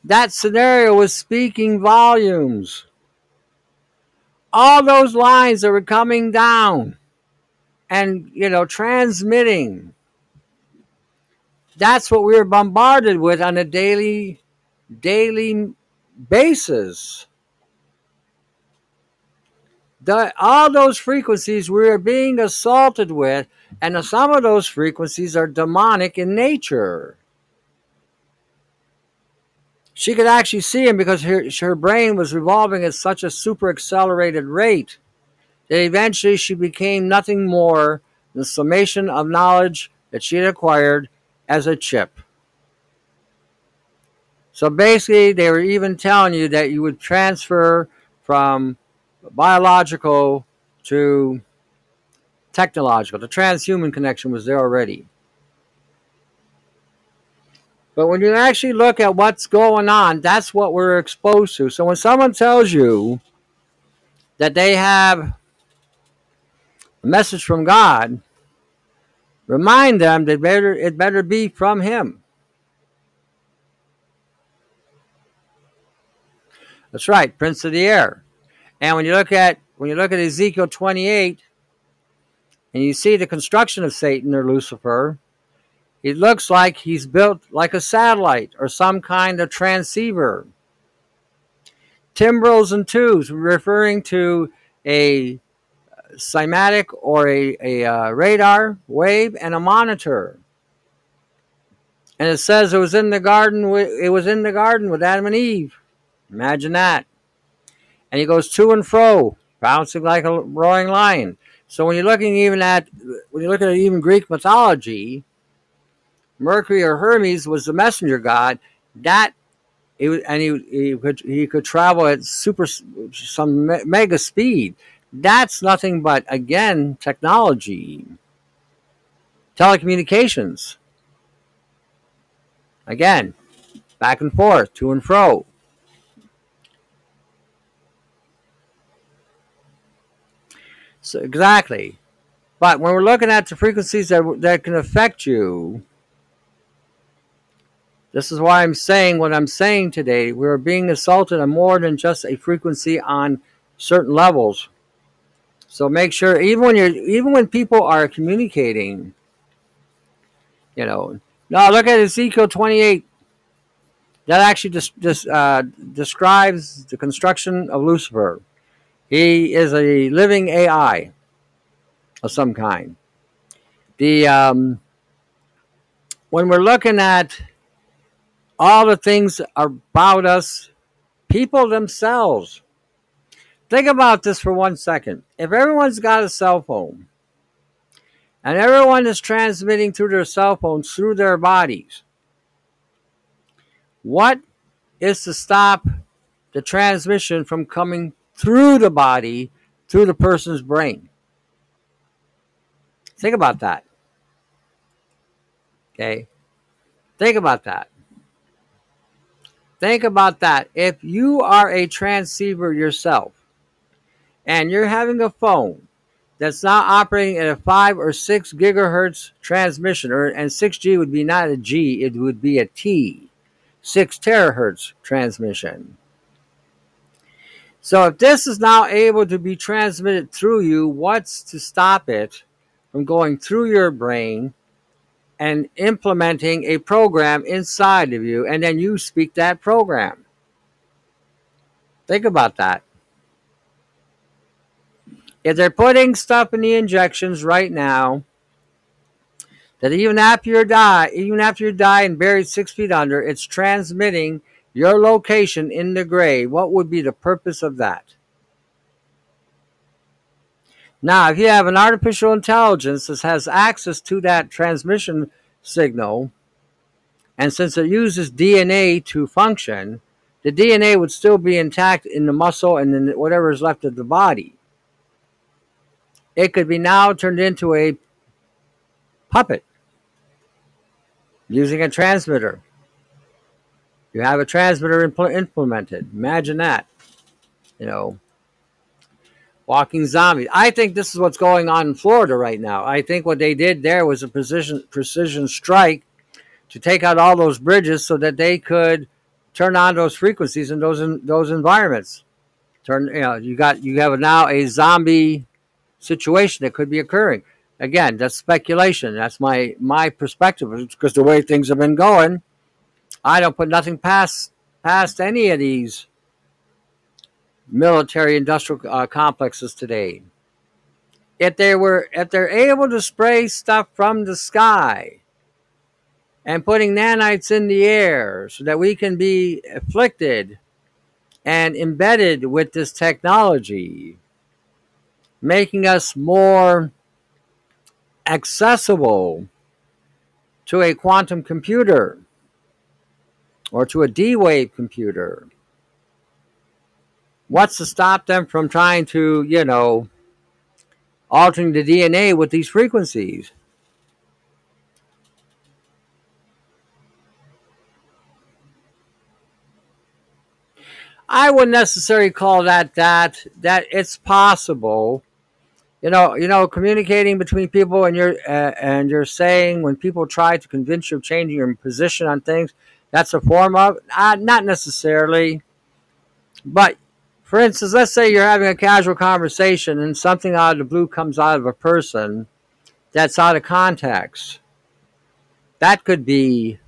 That scenario was speaking volumes. All those lines that were coming down and, you know, transmitting. That's what we were bombarded with on a daily, daily basis the, all those frequencies we are being assaulted with, and some of those frequencies are demonic in nature. She could actually see him because her, her brain was revolving at such a super accelerated rate that eventually she became nothing more than the summation of knowledge that she had acquired as a chip. So basically, they were even telling you that you would transfer from biological to technological. The transhuman connection was there already. But when you actually look at what's going on, that's what we're exposed to. So when someone tells you that they have a message from God, remind them that better, it better be from Him. That's right, Prince of the Air. And when you look at when you look at Ezekiel 28 and you see the construction of Satan or Lucifer, it looks like he's built like a satellite or some kind of transceiver. Timbrels and tubes referring to a cymatic or a, a uh, radar wave and a monitor. And it says it was in the garden. It was in the garden with Adam and Eve. Imagine that and he goes to and fro, bouncing like a roaring lion. So when you're looking even at when you look at even Greek mythology, Mercury or Hermes was the messenger god. That he was, and he, he could he could travel at super some mega speed. That's nothing but again technology, telecommunications. Again, back and forth, to and fro. So, exactly. But when we're looking at the frequencies that, that can affect you, this is why I'm saying what I'm saying today. We're being assaulted on more than just a frequency on certain levels. So make sure, even when you're, even when people are communicating, you know. Now look at Ezekiel 28. That actually dis, uh, describes the construction of Lucifer. He is a living AI of some kind. The um, when we're looking at all the things about us, people themselves. Think about this for one second. If everyone's got a cell phone and everyone is transmitting through their cell phones through their bodies, what is to stop the transmission from coming through the body, through the person's brain. Think about that. Okay? Think about that. Think about that. If you are a transceiver yourself, and you're having a phone that's now operating at a 5 or 6 gigahertz transmission, or, and 6G would be not a G, it would be a T, 6 terahertz transmission. So if this is now able to be transmitted through you, what's to stop it from going through your brain and implementing a program inside of you, and then you speak that program? Think about that. If they're putting stuff in the injections right now, that even after you die, even after you die and buried six feet under, it's transmitting your location in the grave. What would be the purpose of that? Now, if you have an artificial intelligence that has access to that transmission signal, and since it uses DNA to function, the DNA would still be intact in the muscle and in whatever is left of the body it could be now turned into a puppet using a transmitter. You have a transmitter impl- implemented. Imagine that. You know, walking zombies. I think this is what's going on in Florida right now. I think what they did there was a precision precision strike to take out all those bridges so that they could turn on those frequencies in those in those environments. Turn, you know, you got you have now a zombie situation that could be occurring. Again, that's speculation. That's my my perspective because the way things have been going, I don't put nothing past past any of these military industrial uh, complexes today. If they were if they're able to spray stuff from the sky and putting nanites in the air so that we can be afflicted and embedded with this technology making us more accessible to a quantum computer or to a D wave computer. What's to stop them from trying to, you know, altering the DNA with these frequencies? I wouldn't necessarily call that that that it's possible you know, you know, communicating between people and you're uh, and you're saying when people try to convince you of changing your position on things, that's a form of uh, not necessarily, but for instance, let's say you're having a casual conversation and something out of the blue comes out of a person that's out of context. That could be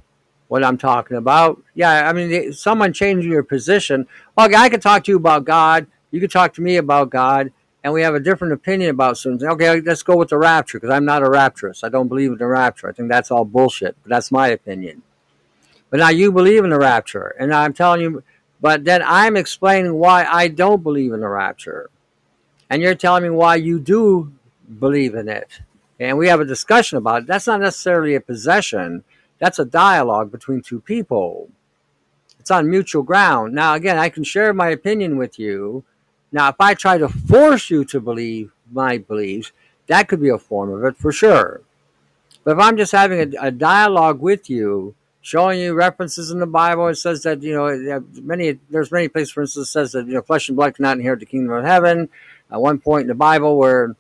what I'm talking about. Yeah, I mean, someone changing your position. Okay, I could talk to you about God. You could talk to me about God and we have a different opinion about something. Okay, let's go with the rapture because I'm not a rapturist. I don't believe in the rapture. I think that's all bullshit. But that's my opinion. But now you believe in the rapture, and I'm telling you. But then I'm explaining why I don't believe in the rapture, and you're telling me why you do believe in it, and we have a discussion about it. That's not necessarily a possession. That's a dialogue between two people. It's on mutual ground. Now, again, I can share my opinion with you now, if I try to force you to believe my beliefs, that could be a form of it for sure. But if I'm just having a, a dialogue with you, showing you references in the Bible, it says that you know many there's many places, for instance, says that you know flesh and blood cannot inherit the kingdom of heaven. At one point in the Bible, where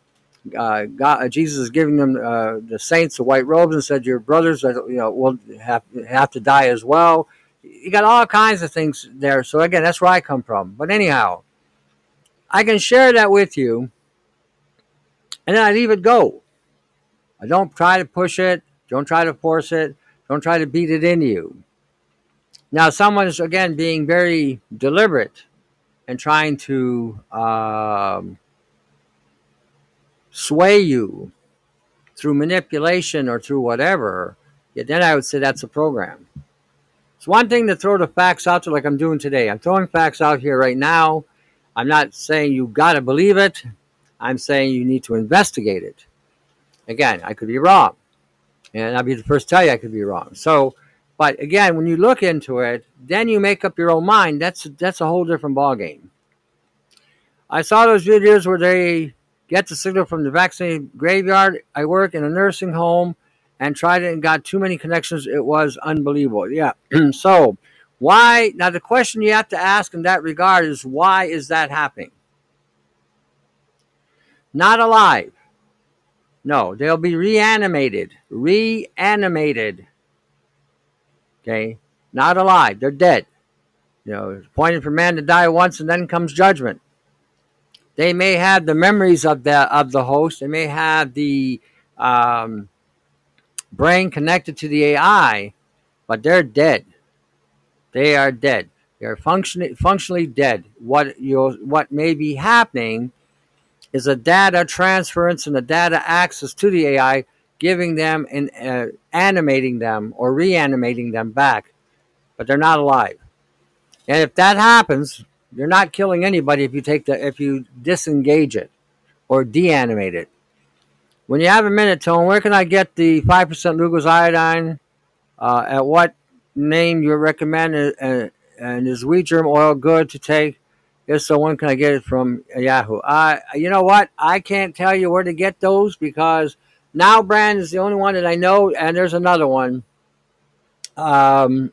uh, God, Jesus is giving them uh, the saints the white robes and said, "Your brothers, you know, will have have to die as well." You got all kinds of things there. So again, that's where I come from. But anyhow, I can share that with you and then I leave it go. I don't try to push it, don't try to force it, don't try to beat it into you. Now, someone's again being very deliberate and trying to um, sway you through manipulation or through whatever, yeah, then I would say that's a program. It's one thing to throw the facts out there like I'm doing today. I'm throwing facts out here right now I'm not saying you got to believe it. I'm saying you need to investigate it. Again, I could be wrong. And I'll be the first to tell you I could be wrong. So, but again, when you look into it, then you make up your own mind. That's that's a whole different ballgame. I saw those videos where they get the signal from the vaccine graveyard. I work in a nursing home and tried it and got too many connections. It was unbelievable. Yeah. so why? Now, the question you have to ask in that regard is why is that happening? not alive. No, they'll be reanimated. Reanimated. Okay? Not alive. They're dead. You know, it's appointed for man to die once and then comes judgment. They may have the memories of the of the host. They may have the um, brain connected to the AI, but they're dead. They are dead. They're functionally functionally dead. What you what may be happening is a data transference and a data access to the AI, giving them and uh, animating them or reanimating them back, but they're not alive. And if that happens, you're not killing anybody if you take the if you disengage it or deanimate it. When you have a minute, Tone, where can I get the five percent Lugol's iodine? Uh, at what name you recommend? Uh, and is wheat germ oil good to take? If so, when can I get it from Yahoo? I, you know what? I can't tell you where to get those because now brand is the only one that I know, and there's another one. Um,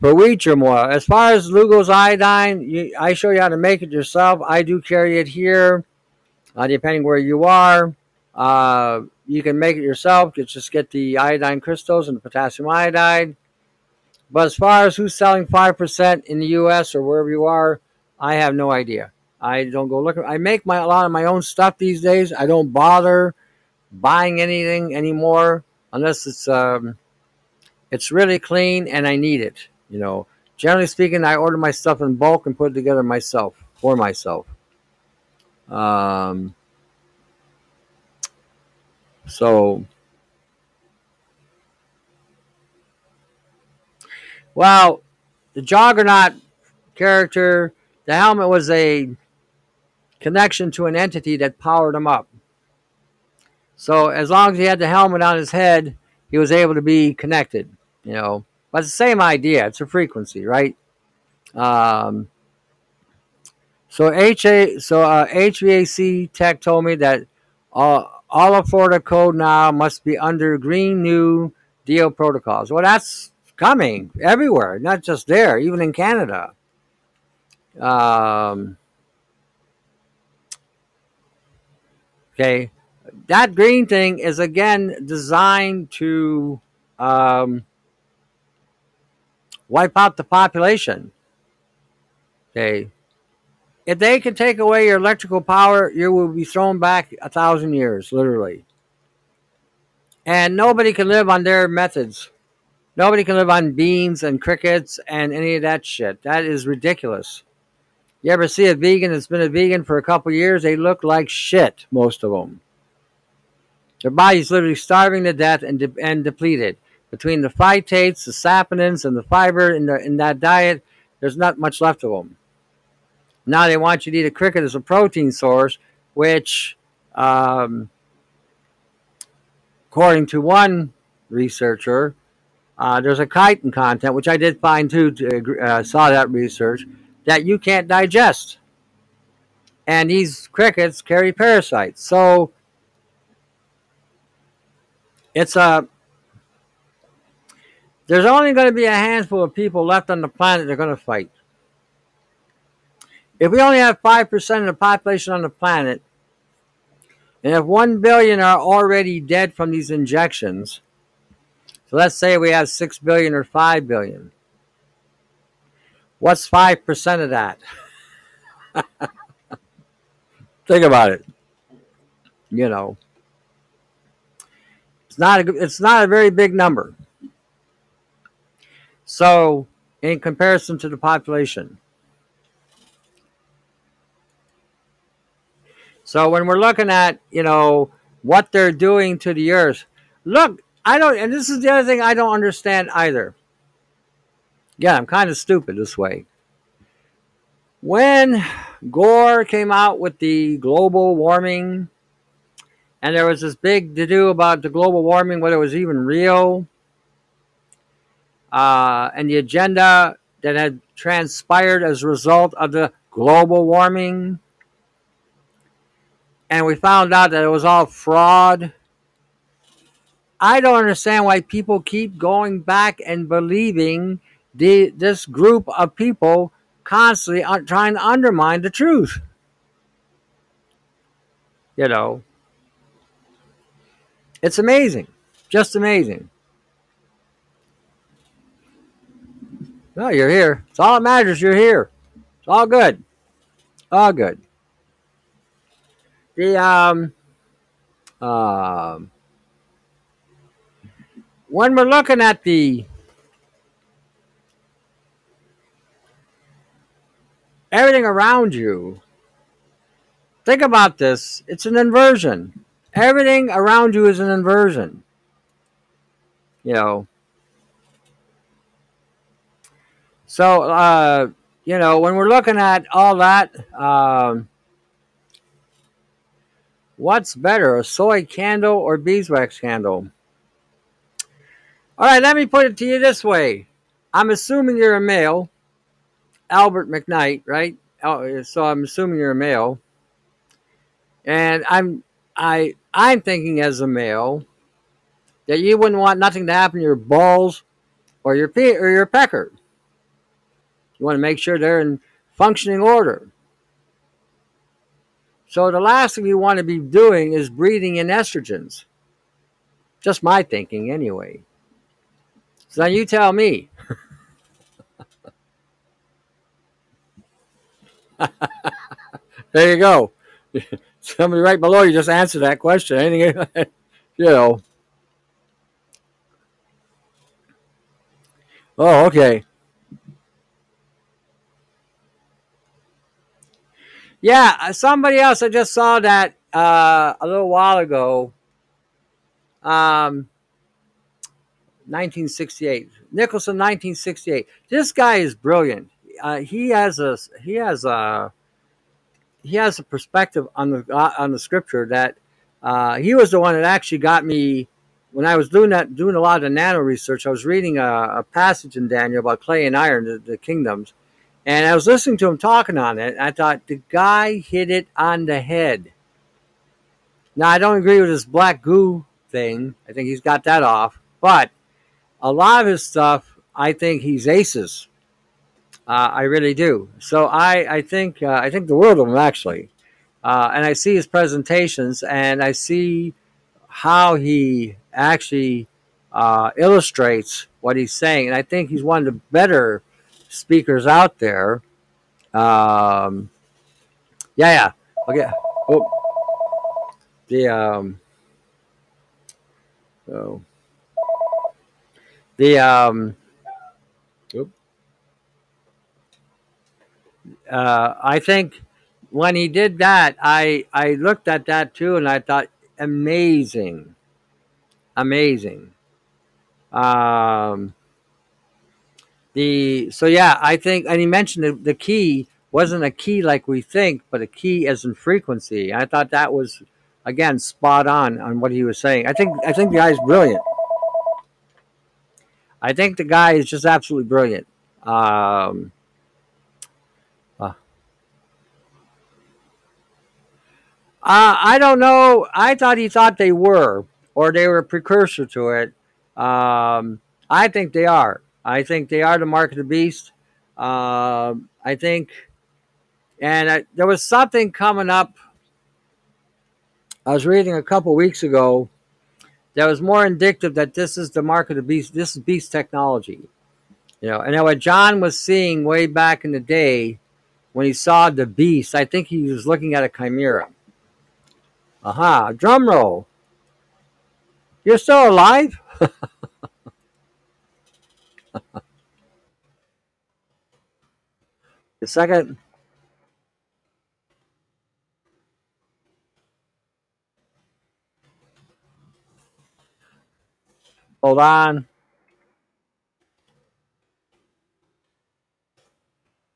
germ oil. As far as Lugol's iodine, you, I show you how to make it yourself. I do carry it here, uh, depending where you are. Uh, you can make it yourself. You just get the iodine crystals and the potassium iodide. But as far as who's selling 5% in the US or wherever you are, I have no idea. I don't go looking. I make my a lot of my own stuff these days. I don't bother buying anything anymore unless it's um, it's really clean and I need it. You know, generally speaking, I order my stuff in bulk and put it together myself for myself. Um, so, well, the Juggernaut character, the helmet was a connection to an entity that powered him up. So, as long as he had the helmet on his head, he was able to be connected, you know. But it's the same idea. It's a frequency, right? Um, so HA, so uh, HVAC tech told me that all, all of Florida code now must be under green new deal protocols. Well, that's coming everywhere, not just there, even in Canada. Um, okay, that green thing is again designed to um, wipe out the population. Okay. If they can take away your electrical power, you will be thrown back a thousand years, literally. And nobody can live on their methods. Nobody can live on beans and crickets and any of that shit. That is ridiculous. You ever see a vegan that's been a vegan for a couple years? They look like shit, most of them. Their body's literally starving to death and, de- and depleted between the phytates, the saponins, and the fiber in, the, in that diet, there's not much left of them. Now they want you to eat a cricket as a protein source, which, um, according to one researcher, uh, there's a chitin content, which I did find too, to, uh, saw that research, that you can't digest. And these crickets carry parasites. So it's a there's only going to be a handful of people left on the planet that are going to fight. If we only have 5% of the population on the planet, and if 1 billion are already dead from these injections, so let's say we have 6 billion or 5 billion. What's 5% of that? Think about it. You know, it's not a, it's not a very big number. So, in comparison to the population. So, when we're looking at, you know, what they're doing to the earth, look, I don't, and this is the other thing I don't understand either. Yeah, I'm kind of stupid this way. When Gore came out with the global warming, and there was this big to do about the global warming, whether it was even real, uh, and the agenda that had transpired as a result of the global warming. And we found out that it was all fraud. I don't understand why people keep going back and believing the, this group of people constantly trying to undermine the truth. You know, it's amazing, just amazing. No, you're here. It's all that matters. You're here. It's all good. All good. The um, um, when we're looking at the everything around you, think about this. It's an inversion. Everything around you is an inversion. You know. So, uh, you know, when we're looking at all that, um, what's better, a soy candle or beeswax candle? All right, let me put it to you this way. I'm assuming you're a male, Albert McKnight, right? Oh, so I'm assuming you're a male, and I'm I I'm thinking as a male that you wouldn't want nothing to happen to your balls or your pe- or your pecker. You want to make sure they're in functioning order. So the last thing you want to be doing is breathing in estrogens. Just my thinking, anyway. So now you tell me. there you go. Somebody right below you just answered that question. Anything, you know. Oh, okay. Yeah, uh, somebody else. I just saw that uh, a little while ago. Um, 1968. Nicholson, 1968. This guy is brilliant. Uh, he has a he has a he has a perspective on the uh, on the scripture that uh, he was the one that actually got me when I was doing that doing a lot of the nano research. I was reading a, a passage in Daniel about clay and iron, the, the kingdoms, and I was listening to him talking on it. I thought the guy hit it on the head. Now I don't agree with his black goo thing. I think he's got that off, but a lot of his stuff, I think he's aces. Uh, I really do. So I, I think uh, I think the world of him actually, uh, and I see his presentations and I see how he actually uh, illustrates what he's saying, and I think he's one of the better speakers out there. Um, yeah, yeah. Okay. Oh, the um. Oh. The um, uh, I think when he did that, I I looked at that too, and I thought amazing, amazing. Um, the so yeah, I think, and he mentioned the, the key wasn't a key like we think, but a key as in frequency. I thought that was again spot on on what he was saying. I think I think the guy's brilliant. I think the guy is just absolutely brilliant. Um, uh, I don't know. I thought he thought they were, or they were a precursor to it. Um, I think they are. I think they are the mark of the beast. Uh, I think, and I, there was something coming up. I was reading a couple weeks ago that was more indicative that this is the mark of the beast. This is beast technology. You know, and now what John was seeing way back in the day when he saw the beast, I think he was looking at a chimera. Aha, drum roll. You're still alive? the second Hold on.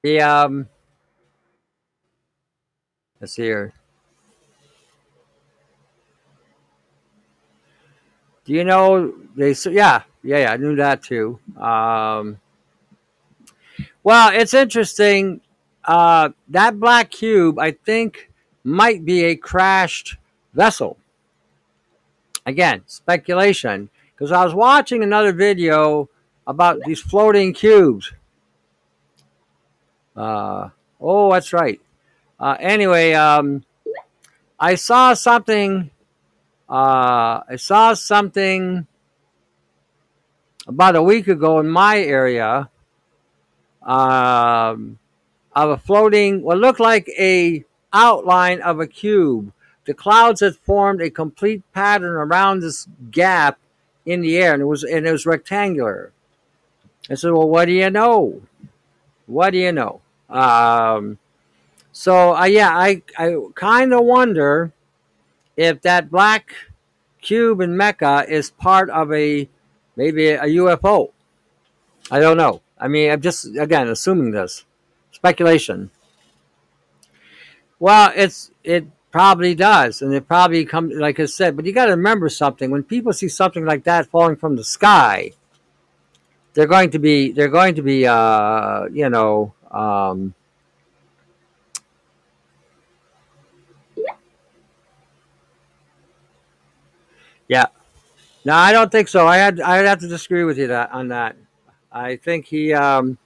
The um let's see here. Do you know they yeah, yeah, yeah, I knew that too. Um well, it's interesting. Uh, that black cube, I think, might be a crashed vessel. Again, speculation because I was watching another video about these floating cubes. Uh, oh, that's right. Uh, anyway, um, I saw something. Uh, I saw something about a week ago in my area um, of a floating, what looked like a outline of a cube. The clouds had formed a complete pattern around this gap in the air, and it was and it was rectangular. I said, "Well, what do you know? What do you know?" Um, so uh, yeah, I I kind of wonder if that black cube in Mecca is part of a maybe a UFO. I don't know. I mean, I'm just again assuming this speculation. Well, it's it probably does, and it probably comes like I said. But you got to remember something: when people see something like that falling from the sky, they're going to be they're going to be uh, you know. Um, yeah, no, I don't think so. I had I'd have to disagree with you that on that. I think he um,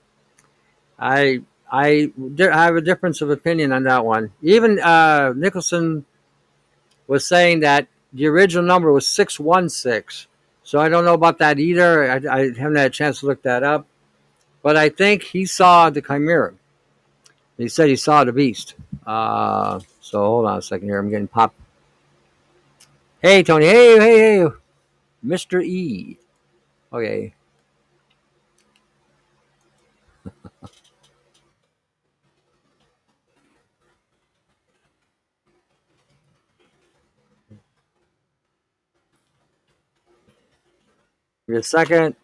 I I have a difference of opinion on that one. Even uh, Nicholson was saying that the original number was 616. So I don't know about that either. I, I, haven't had a chance to look that up. But I think he saw the Chimera. He said he saw the beast. Uh, so hold on a second here. I'm getting popped. Hey, Tony. Hey, hey, hey. Mr. E. Okay. Give me a second.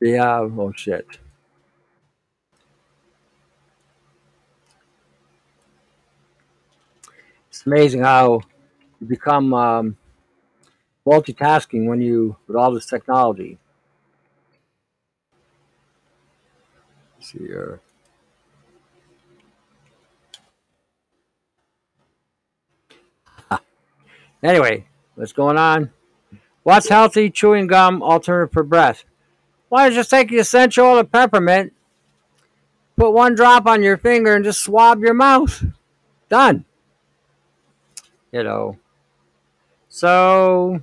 Yeah, oh shit. It's amazing how you become um, multitasking when you, with all this technology. Let's see here. anyway, what's going on? What's healthy chewing gum alternative for breath? Why don't you just take the essential oil of peppermint, put one drop on your finger, and just swab your mouth? Done. You know. So,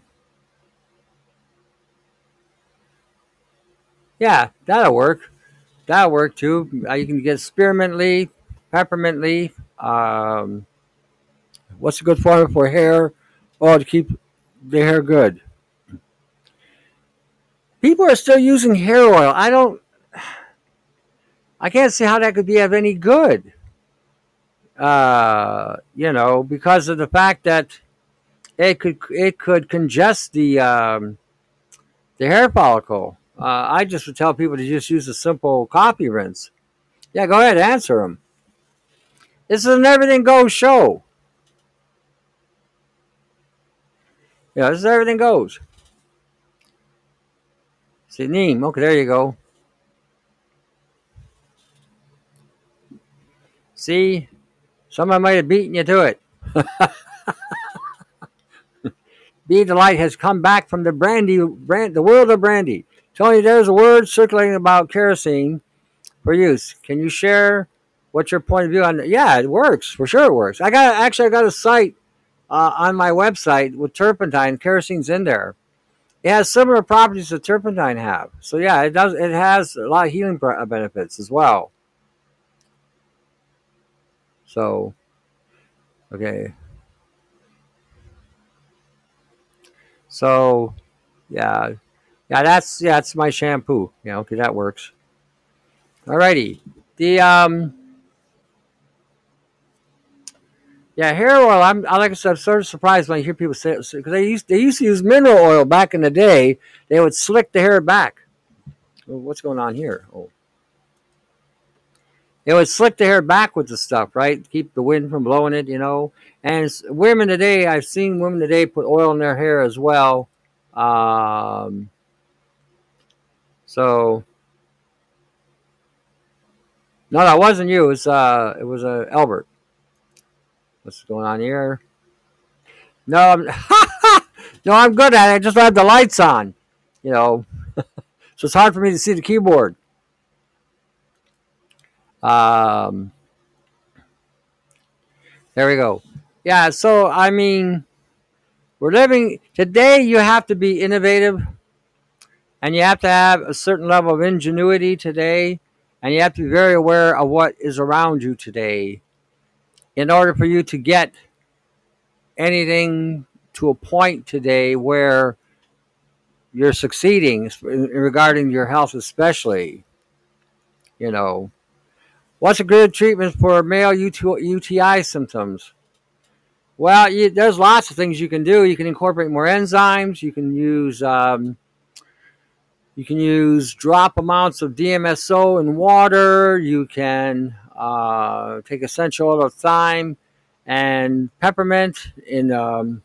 yeah, that'll work. That'll work too. Uh, you can get spearmint leaf, peppermint leaf. Um, what's a good formula for hair? Oh, to keep the hair good people are still using hair oil. I don't. I can't see how that could be of any good. Uh, you know, because of the fact that it could it could congest the um, the hair follicle. Uh, I just would tell people to just use a simple coffee rinse. Yeah, go ahead, answer them. This is an everything goes show. Yeah, this is everything goes. Neem. Okay, there you go. See, somebody might have beaten you to it. Be the light has come back from the brandy, brand, the world of brandy. Tony, there's a word circulating about kerosene for use. Can you share what's your point of view on? Yeah, it works for sure. It works. I got actually I got a site uh, on my website with turpentine. Kerosene's in there. It has similar properties that turpentine have. So yeah, it does. It has a lot of healing uh, benefits as well. So, okay. So, yeah, yeah, that's yeah, that's my shampoo. Yeah, okay, that works. Alrighty, the um. Yeah, hair oil. I'm like I said, I'm sort of surprised when I hear people say it because they used they used to use mineral oil back in the day. They would slick the hair back. Well, what's going on here? Oh, they would slick the hair back with the stuff, right? Keep the wind from blowing it, you know. And women today, I've seen women today put oil in their hair as well. Um, so no, that wasn't you. It was uh, it was uh, Albert. What's going on here? No, I'm, no, I'm good at it. I just have the lights on, you know. so it's hard for me to see the keyboard. Um, There we go. Yeah, so I mean, we're living today. You have to be innovative, and you have to have a certain level of ingenuity today, and you have to be very aware of what is around you today, in order for you to get anything to a point today where you're succeeding regarding your health, especially. You know, what's a good treatment for male UTI symptoms? Well, you, there's lots of things you can do. You can incorporate more enzymes. You can use um, you can use drop amounts of DMSO in water. You can uh, take essential oil of thyme and peppermint in um,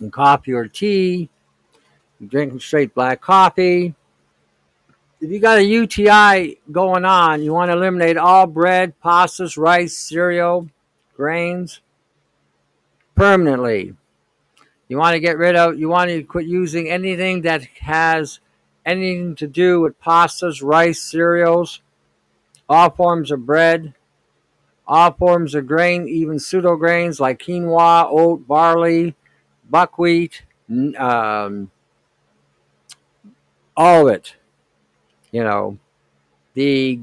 in coffee or tea. Drink straight black coffee. If you got a UTI going on, you want to eliminate all bread, pastas, rice, cereal, grains permanently. You want to get rid of, you want to quit using anything that has anything to do with pastas, rice, cereals, all forms of bread, all forms of grain, even pseudo grains like quinoa, oat, barley, buckwheat, um, all of it. You know, the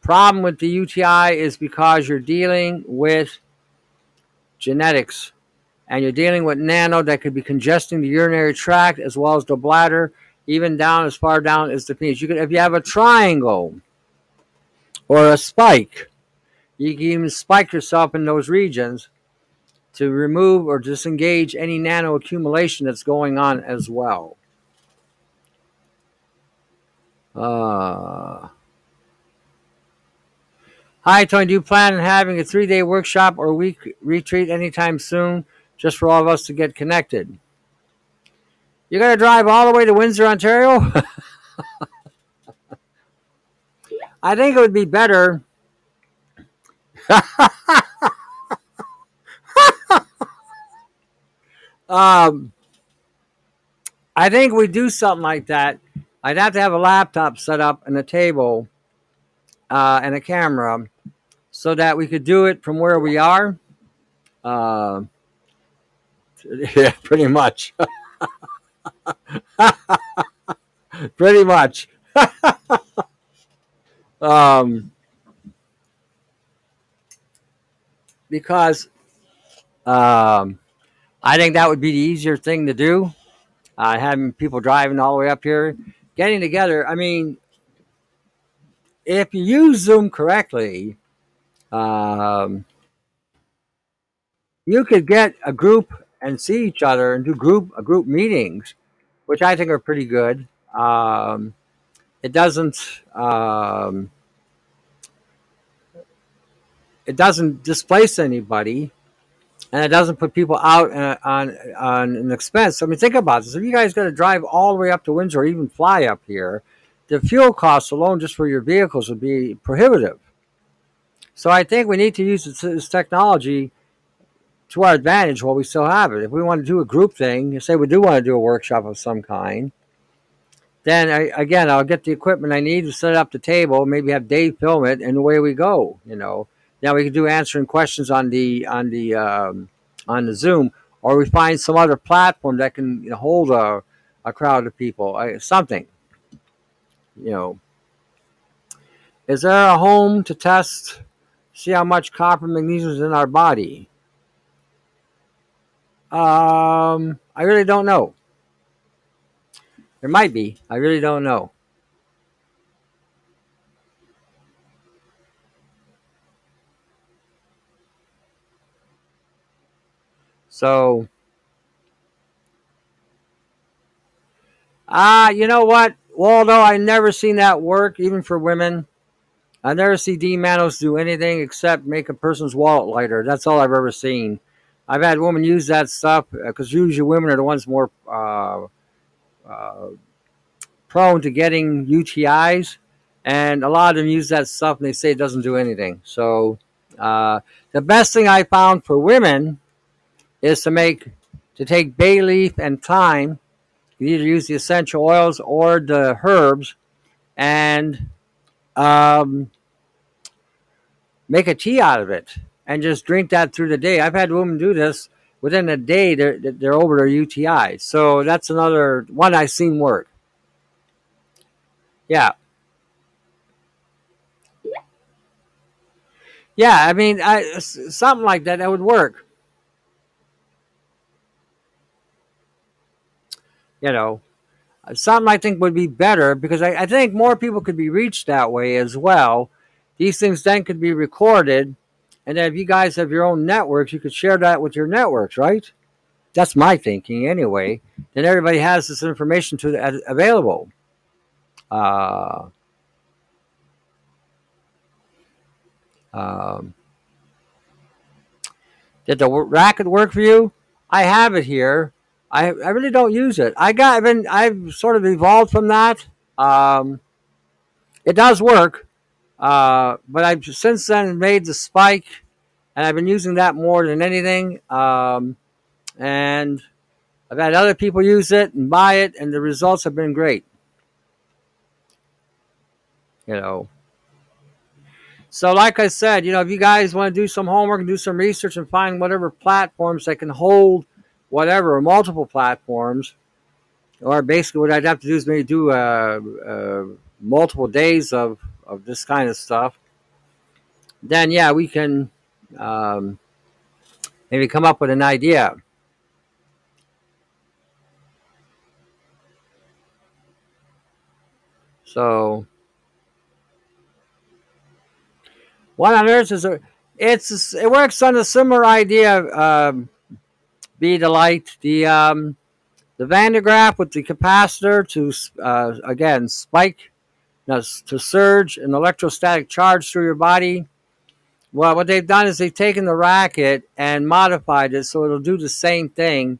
problem with the UTI is because you're dealing with genetics and you're dealing with nano that could be congesting the urinary tract as well as the bladder, even down as far down as the penis. You can, if you have a triangle or a spike, you can even spike yourself in those regions to remove or disengage any nano accumulation that's going on as well. Uh, hi, Tony. Do you plan on having a three day workshop or week retreat anytime soon just for all of us to get connected? You're going to drive all the way to Windsor, Ontario? I think it would be better. um, I think we do something like that I'd have to have a laptop set up and a table uh, and a camera so that we could do it from where we are. Uh, yeah, pretty much. pretty much. um, because um, I think that would be the easier thing to do. Uh, having people driving all the way up here getting together. I mean, if you use Zoom correctly, um, you could get a group and see each other and do group uh, group meetings, which I think are pretty good. Um, it doesn't um, it doesn't displace anybody and it doesn't put people out uh, on on an expense. I mean, think about this: if you guys got to drive all the way up to Windsor, or even fly up here, the fuel costs alone just for your vehicles would be prohibitive. So I think we need to use this, technology to our advantage while we still have it. If we want to do a group thing, say we do want to do a workshop of some kind, then I, again I'll get the equipment I need to set up the table, maybe have Dave film it, and away we go. You know, now we can do answering questions on the on the um, on the Zoom, or we find some other platform that can hold a, a crowd of people, uh, something. You know, is there a home to test, see how much copper magnesium is in our body? Um, I really don't know. There might be. I really don't know. So, ah, you know what, Waldo? I never seen that work, even for women. I never see D-Mannose do anything except make a person's wallet lighter. That's all I've ever seen. I've had women use that stuff because uh, usually women are the ones more uh, uh, prone to getting UTIs, and a lot of them use that stuff and they say it doesn't do anything. So uh, the best thing I found for women is to make to take bay leaf and thyme. You either use the essential oils or the herbs, and um, make a tea out of it. and just drink that through the day. I've had women do this within a day. They're they're over their UTI. So that's another one I've seen work. Yeah. Yeah, I mean, I, something like that that would work. You know, something I think would be better because I, I think more people could be reached that way as well. These things then could be recorded, and then if you guys have your own networks, you could share that with your networks, right? That's my thinking anyway. Then everybody has this information to uh, available. Uh, um, did the racket work for you? I have it here. I, I really don't use it. I got I've been I've sort of evolved from that. Um, it does work, uh, but I've since then made the spike, and I've been using that more than anything. Um, and I've had other people use it and buy it, and the results have been great. You know. So, like I said, you know, if you guys want to do some homework and do some research and find whatever platforms that can hold whatever, multiple platforms, or basically what I'd have to do is maybe do uh, uh, multiple days of, of this kind of stuff, then yeah, we can um, maybe come up with an idea. So, what on Earth is a, it's it works on a similar idea. Um, be the light. The um, the Van de Graaff with the capacitor to uh, again spike, to surge an electrostatic charge through your body. Well, what they've done is they've taken the racket and modified it so it'll do the same thing.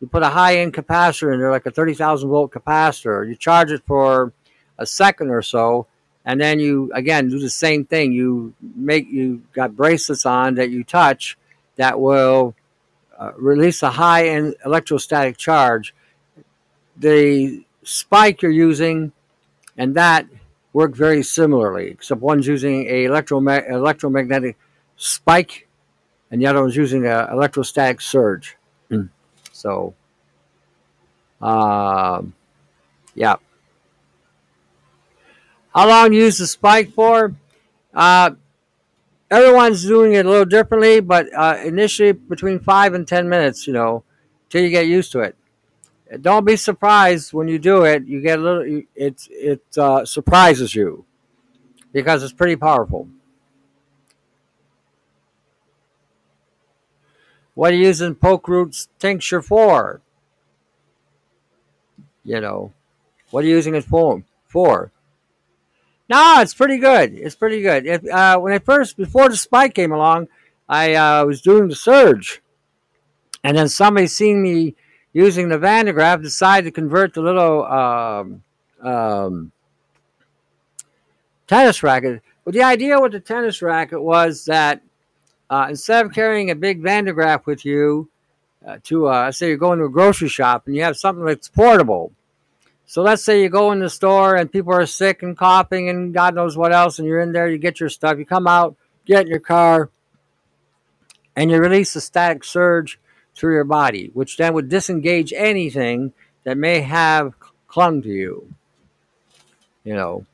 You put a high end capacitor in there, like a 30,000 volt capacitor. You charge it for a second or so, and then you again do the same thing. You make you got bracelets on that you touch that will uh, release a high end electrostatic charge. The spike you're using and that work very similarly, except one's using a electroma- electromagnetic spike and the other one's using an electrostatic surge. Mm. So, uh, yeah. How long you use the spike for? Uh, everyone's doing it a little differently, but uh, initially between five and ten minutes, you know, till you get used to it. Don't be surprised when you do it. You get a little. It it uh, surprises you because it's pretty powerful. What are you using poke roots tincture for? You know, what are you using it for? For no, it's pretty good. It's pretty good. Uh, when I first, before the spike came along, I uh, was doing the surge, and then somebody seeing me using the Van de Graaff, decided to convert the little um, um, tennis racket. But the idea with the tennis racket was that uh, instead of carrying a big Van de Graaff with you uh, to, uh, say, you're going to a grocery shop and you have something that's portable so let's say you go in the store and people are sick and coughing and God knows what else, and you're in there, you get your stuff, you come out, get in your car, and you release a static surge through your body, which then would disengage anything that may have clung to you. You know.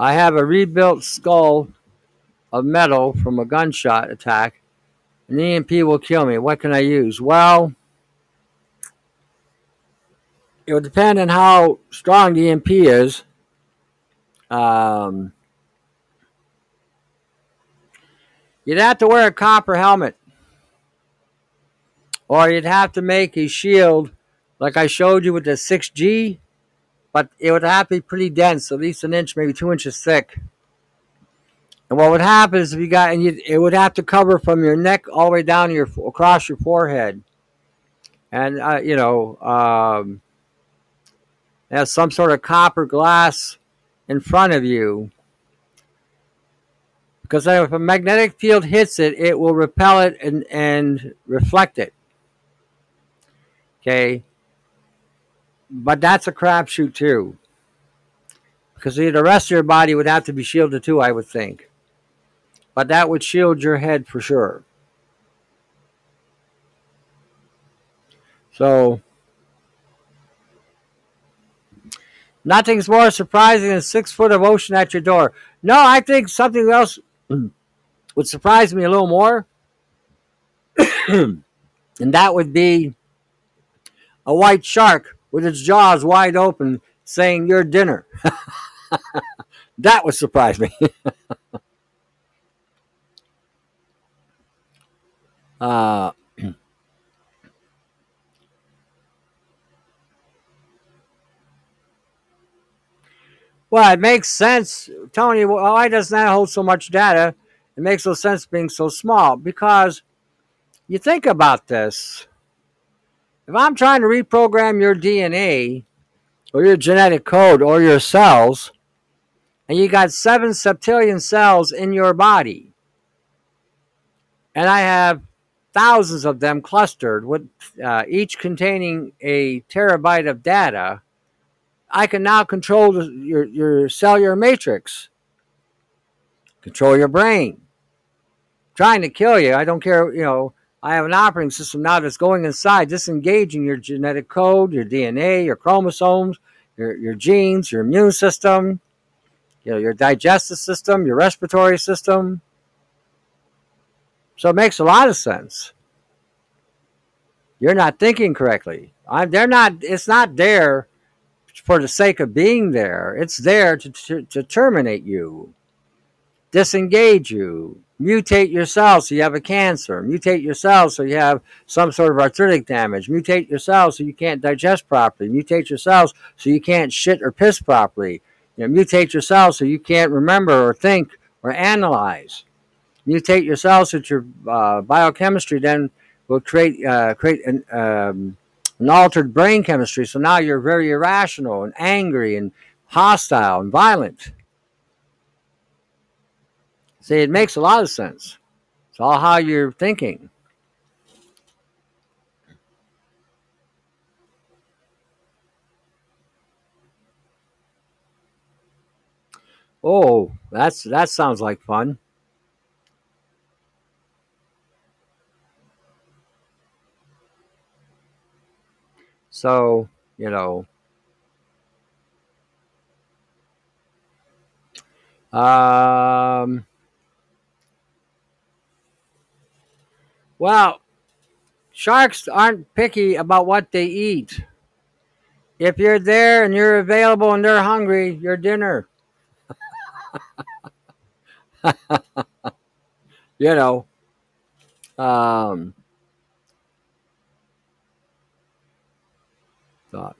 I have a rebuilt skull of metal from a gunshot attack. An EMP will kill me. What can I use? Well, it would depend on how strong the EMP is. Um, you'd have to wear a copper helmet. Or you'd have to make a shield like I showed you with the 6G but it would have to be pretty dense, at least an inch, maybe two inches thick. And what would happen is if you got, and you, it would have to cover from your neck all the way down your across your forehead, and uh, you know, um, has some sort of copper glass in front of you. Because if a magnetic field hits it, it will repel it and, and reflect it. Okay. But that's a crapshoot too. Because the rest of your body would have to be shielded too, I would think. But that would shield your head for sure. So, nothing's more surprising than six foot of ocean at your door. No, I think something else would surprise me a little more. and that would be a white shark with its jaws wide open saying, Your dinner. that would surprise me. uh, well, it makes sense, Tony. Why does that hold so much data? It makes no sense being so small because you think about this. If I'm trying to reprogram your DNA or your genetic code or your cells, and you got seven septillion cells in your body, and I have thousands of them clustered, with uh, each containing a terabyte of data, I can now control your, your cellular matrix, control your brain. Trying to kill you, I don't care, you know, I have an operating system now that's going inside, disengaging your genetic code, your DNA, your chromosomes, your, your genes, your immune system, you know, your digestive system, your respiratory system. So it makes a lot of sense. You're not thinking correctly. I'm, they're not. It's not there for the sake of being there. It's there to, to, to terminate you, disengage you, mutate your cells so you have a cancer, mutate your cells so you have some sort of arthritic damage, mutate your cells so you can't digest properly, mutate your cells so you can't shit or piss properly, you know, mutate your cells so you can't remember or think or analyze, mutate your cells so that your uh, biochemistry then will create uh, create an, um, an altered brain chemistry. So now you're very irrational and angry and hostile and violent. See, it makes a lot of sense. It's all how you're thinking. Oh, that's that sounds like fun. So, you know, um, Well, sharks aren't picky about what they eat. If you're there and you're available and they're hungry, your dinner. you know. Um, thought.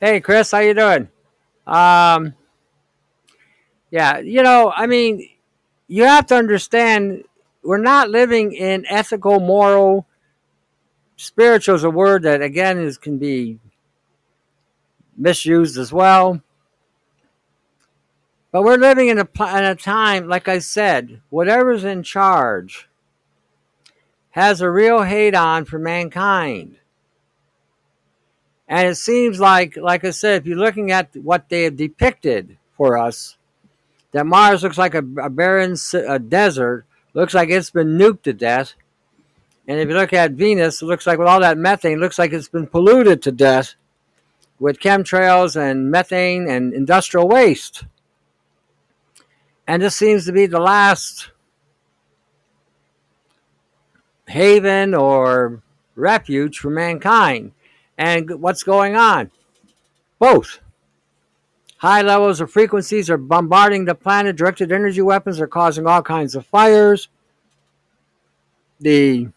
Hey, Chris, how you doing? Um, yeah, you know, I mean, you have to understand we're not living in ethical, moral, spiritual is a word that again is can be misused as well. But we're living in a, in a time, like I said, whatever's in charge has a real hate on for mankind. And it seems like, like I said, if you're looking at what they have depicted for us, that Mars looks like a, a barren a desert looks like it's been nuked to death. And if you look at Venus, it looks like with all that methane, it looks like it's been polluted to death with chemtrails and methane and industrial waste. And this seems to be the last haven or refuge for mankind. And what's going on? Both. High levels of frequencies are bombarding the planet. Directed energy weapons are causing all kinds of fires. The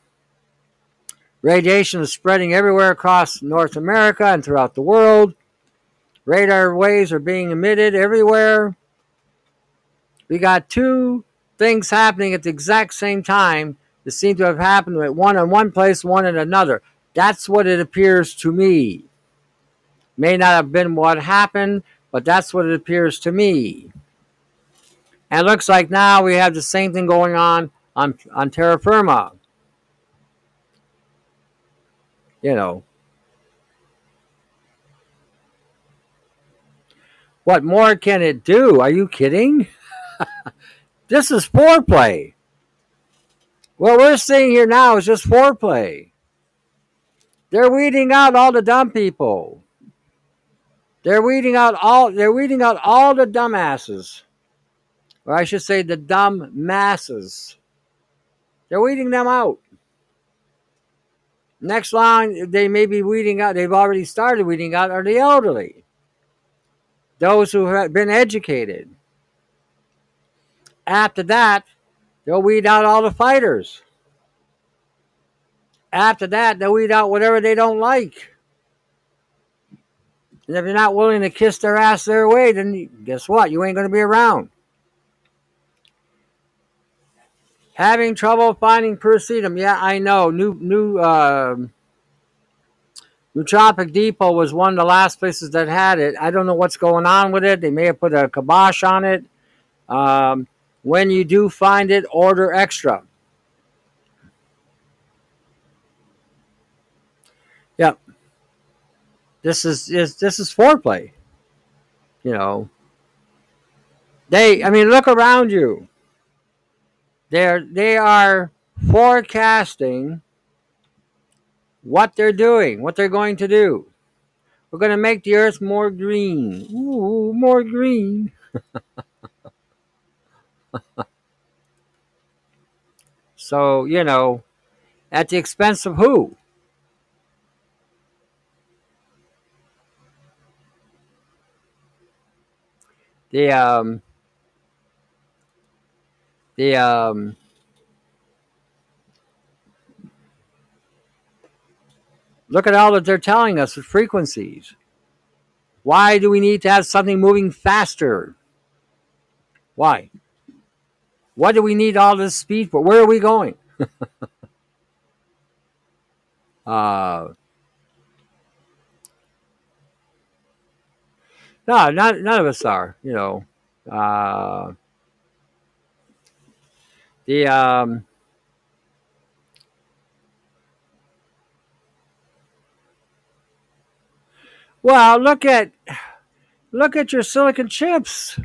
radiation is spreading everywhere across North America and throughout the world. Radar waves are being emitted everywhere. We got two things happening at the exact same time that seem to have happened at one in one place, one in another. That's what it appears to me. May not have been what happened, but that's what it appears to me. And it looks like now we have the same thing going on on, on terra firma. You know. What more can it do? Are you kidding? this is foreplay. What we're seeing here now is just foreplay. They're weeding out all the dumb people. They're weeding out all they're weeding out all the dumbasses. Or I should say the dumb masses. They're weeding them out. Next line they may be weeding out, they've already started weeding out are the elderly. Those who have been educated. After that, they'll weed out all the fighters. After that, they'll weed out whatever they don't like. And if you're not willing to kiss their ass their way, then guess what? You ain't going to be around. Having trouble finding Perseidum. Yeah, I know. New new uh, Nootropic Depot was one of the last places that had it. I don't know what's going on with it. They may have put a kibosh on it. Um, when you do find it, order extra. Yep. This is, is this is foreplay. You know. They I mean look around you. They're they are forecasting what they're doing, what they're going to do. We're going to make the earth more green. Ooh, more green. so, you know, at the expense of who? The um the um look at all that they're telling us with frequencies. Why do we need to have something moving faster? Why? What do we need all this speed for? Where are we going? uh, no, not, none of us are, you know. Uh, the um, well, look at look at your silicon chips.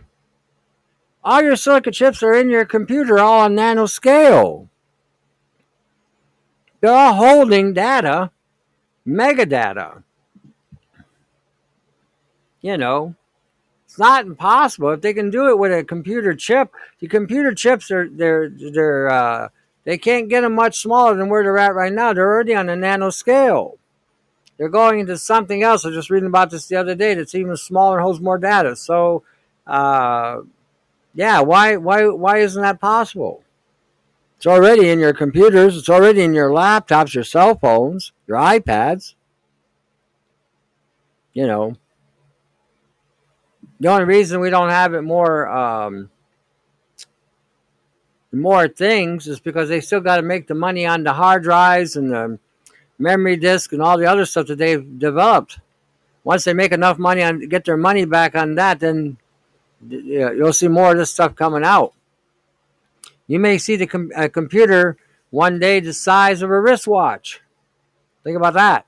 All your silicon chips are in your computer, all on nanoscale. They're all holding data, mega data. You know, it's not impossible if they can do it with a computer chip. The computer chips are they're they're uh, they can't get them much smaller than where they're at right now. They're already on a nano scale. They're going into something else. I was just reading about this the other day. That's even smaller and holds more data. So, uh, yeah, why why why isn't that possible? It's already in your computers. It's already in your laptops, your cell phones, your iPads. You know, the only reason we don't have it more um, more things is because they still got to make the money on the hard drives and the memory disk and all the other stuff that they've developed. Once they make enough money on get their money back on that, then you'll see more of this stuff coming out. You may see the com- computer one day the size of a wristwatch. Think about that.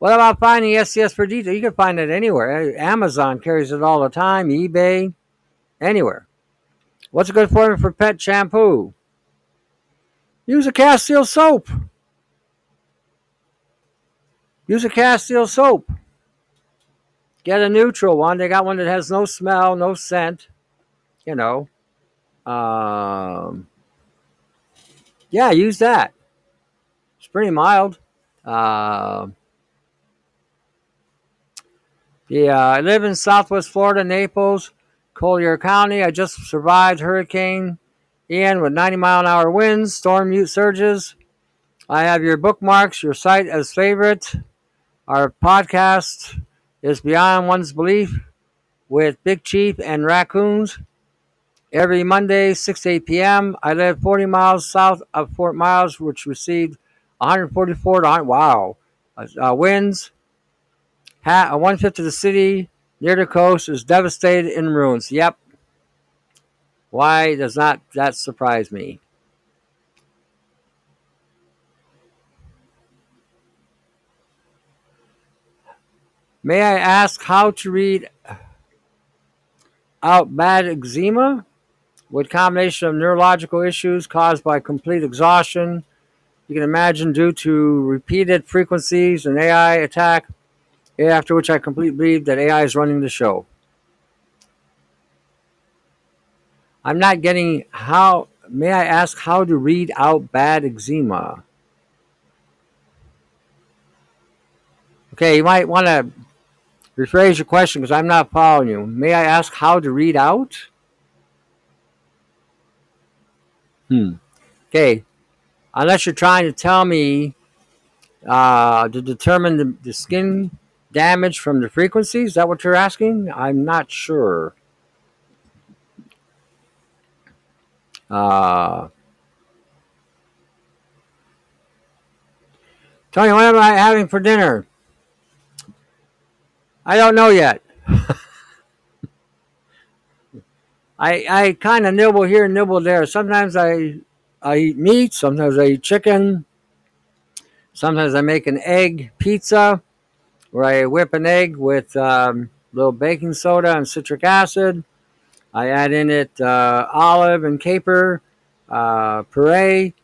What about finding SCS for detail? You can find it anywhere. Amazon carries it all the time, eBay, anywhere. What's a good formula for pet shampoo? Use a Castile soap. Use a Castile soap. Get a neutral one. They got one that has no smell, no scent. You know. Um, yeah, use that. It's pretty mild. Uh, yeah, I live in Southwest Florida, Naples, Collier County. I just survived Hurricane Ian with 90 mile an hour winds, storm mute surges. I have your bookmarks, your site as favorite. Our podcast is Beyond One's Belief with Big Chief and Raccoons. Every Monday, 6 8 p.m. I live 40 miles south of Fort Myers, which received 144 wow uh, winds uh, one fifth of the city near the coast is devastated in ruins. Yep. Why does not that surprise me? May I ask how to read out bad eczema? What combination of neurological issues caused by complete exhaustion? You can imagine due to repeated frequencies and AI attack, after which I completely believe that AI is running the show. I'm not getting how. May I ask how to read out bad eczema? Okay, you might want to rephrase your question because I'm not following you. May I ask how to read out? Hmm. Okay. Unless you're trying to tell me uh, to determine the, the skin damage from the frequencies, is that what you're asking? I'm not sure. Uh, Tony, what am I having for dinner? I don't know yet. I I kind of nibble here, nibble there. Sometimes I I eat meat. Sometimes I eat chicken. Sometimes I make an egg pizza, where I whip an egg with um, a little baking soda and citric acid. I add in it uh, olive and caper uh, puree.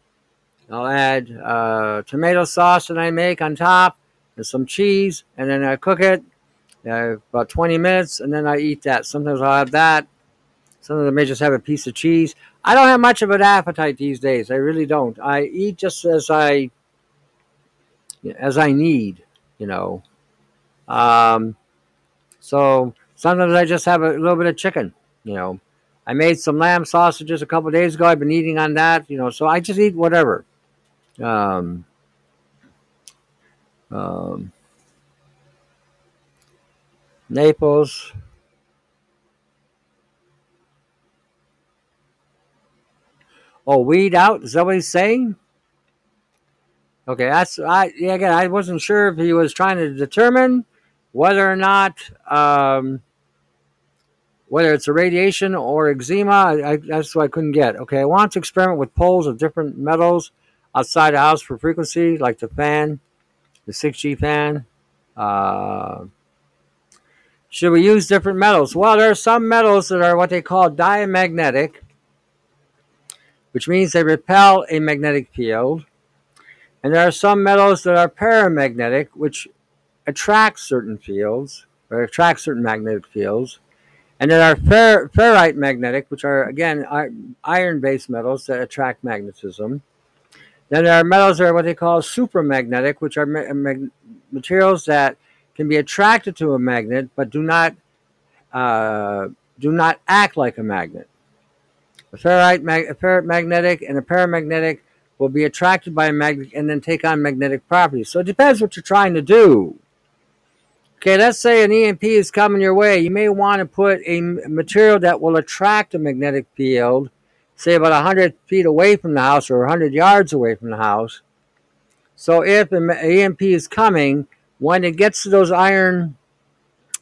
I'll add uh, tomato sauce that I make on top and some cheese, and then I cook it uh, about 20 minutes, and then I eat that. Sometimes I'll have that. Sometimes I may just have a piece of cheese. I don't have much of an appetite these days. I really don't. I eat just as I as I need, you know. Um, so sometimes I just have a little bit of chicken you know, I made some lamb sausages a couple days ago. I've been eating on that, you know, so I just eat whatever. Um, um, Naples. Oh, weed out? Is that what he's saying? Okay, that's I. Yeah, again, I wasn't sure if he was trying to determine whether or not um, whether it's a radiation or eczema. I, I, that's what I couldn't get. Okay, I want to experiment with poles of different metals outside the house for frequency, like the fan, the 6G fan. Uh, should we use different metals? Well, there are some metals that are what they call diamagnetic, which means they repel a magnetic field. And there are some metals that are paramagnetic, which attract certain fields or attract certain magnetic fields. And then our fer- ferrite magnetic, which are again iron based metals that attract magnetism. Then there are metals that are what they call supramagnetic, which are ma- materials that can be attracted to a magnet but do not uh, do not act like a magnet. A ferrite, mag- a ferrite magnetic and a paramagnetic will be attracted by a magnet and then take on magnetic properties. So it depends what you're trying to do. Okay, let's say an EMP is coming your way. You may want to put a material that will attract a magnetic field, say about 100 feet away from the house or 100 yards away from the house. So if an EMP is coming, when it gets to those iron,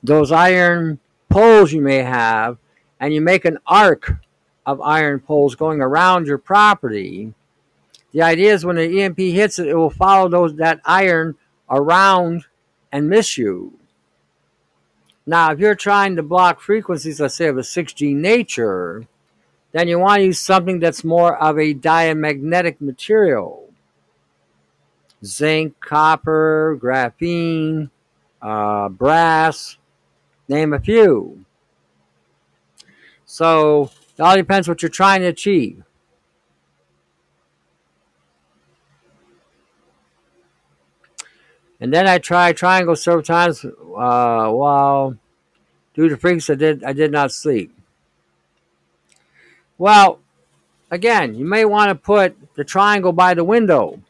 those iron poles you may have, and you make an arc of iron poles going around your property, the idea is when the EMP hits it, it will follow those that iron around and miss you. Now, if you're trying to block frequencies, let's say of a 6G nature, then you want to use something that's more of a diamagnetic material. Zinc, copper, graphene, uh, brass, name a few. So it all depends what you're trying to achieve. And then I tried triangle several times uh, while due to freaks I did I did not sleep. Well, again, you may want to put the triangle by the window.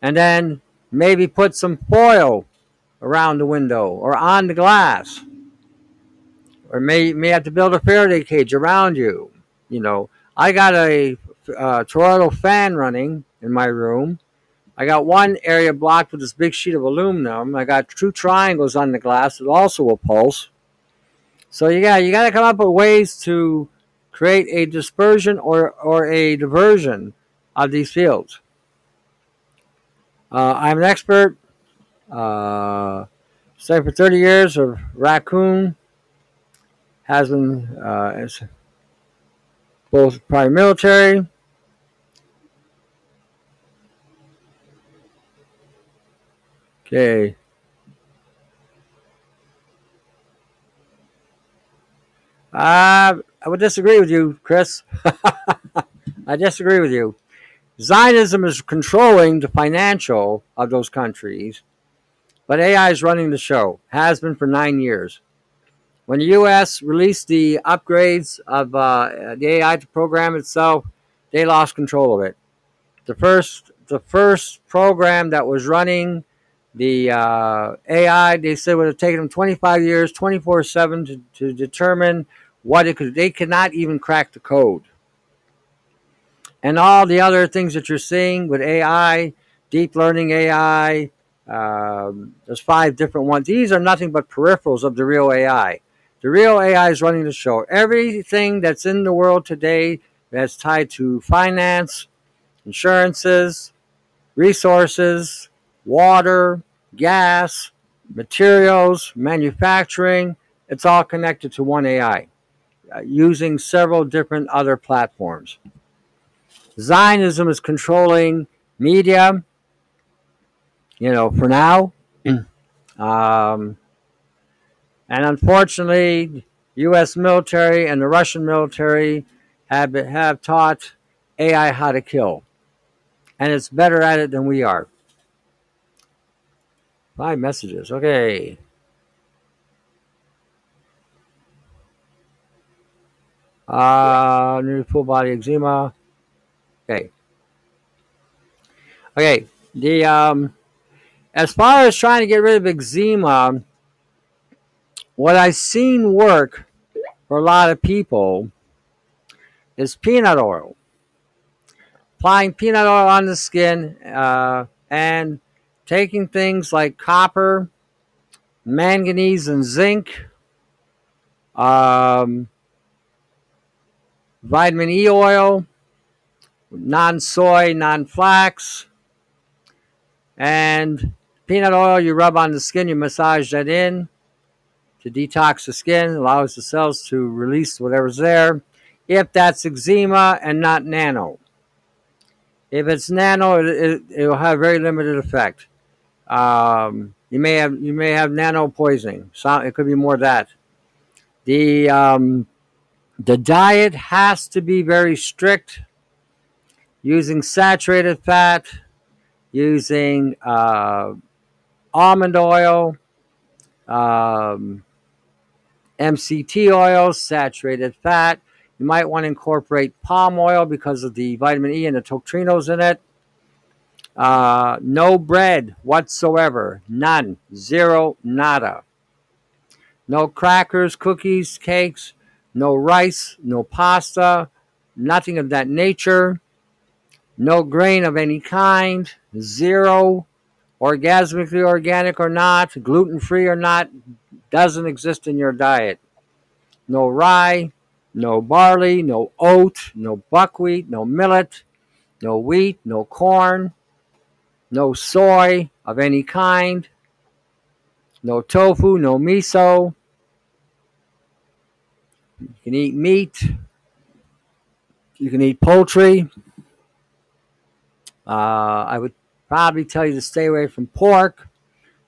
And then maybe put some foil around the window or on the glass. Or may may have to build a Faraday cage around you. You know, I got a uh, toroidal fan running in my room I got one area blocked with this big sheet of aluminum. I got two triangles on the glass that also will pulse. So you got you got to come up with ways to create a dispersion or or a diversion of these fields. Uh, I'm an expert. Uh, studied for 30 years of raccoon. Has been uh, both private military. Okay. Uh, I would disagree with you, Chris. I disagree with you. Zionism is controlling the financial of those countries, but AI is running the show, has been for nine years. When the U.S. released the upgrades of uh, the AI to program itself, they lost control of it. The first, the first program that was running the uh, AI, they said would have taken them 25 years, 24 7 to, determine what it could. They could not even crack the code. And all the other things that you're seeing with AI, deep learning AI, um, there's five different ones. These are nothing but peripherals of the real AI. The real AI is running the show. Everything that's in the world today that's tied to finance, insurances, resources, water, gas, materials, manufacturing, it's all connected to one AI uh, using several different other platforms. Zionism is controlling media, you know, for now. um, and unfortunately, U.S. military and the Russian military have, have taught AI how to kill. And it's better at it than we are. Five messages. Okay. Uh, new full body eczema. Okay. Okay. The um, as far as trying to get rid of eczema, what I've seen work for a lot of people is peanut oil. Applying peanut oil on the skin uh, and taking things like copper, manganese, and zinc, um, vitamin E oil, non soy, non flax, and peanut oil you rub on the skin, you massage that in to detox the skin, allows the cells to release whatever's there. If that's eczema and not nano. If it's nano, it, it, will have very limited effect. Um, you may have you may have nano poisoning. So it could be more that. The um, the diet has to be very strict. Using saturated fat, using uh, almond oil, um, MCT oil, saturated fat. You might want to incorporate palm oil because of the vitamin E and the tocotrienols in it. Uh, no bread whatsoever. None. Zero. Nada. No crackers, cookies, cakes. No rice. No pasta. Nothing of that nature. No grain of any kind. Zero. Orgasmically organic or not. Gluten free or not. Doesn't exist in your diet. No rye. No barley. No oat. No buckwheat. No millet. No wheat. No corn no soy of any kind, no tofu, no miso. You can eat meat. You can eat poultry. Uh, I would probably tell you to stay away from pork,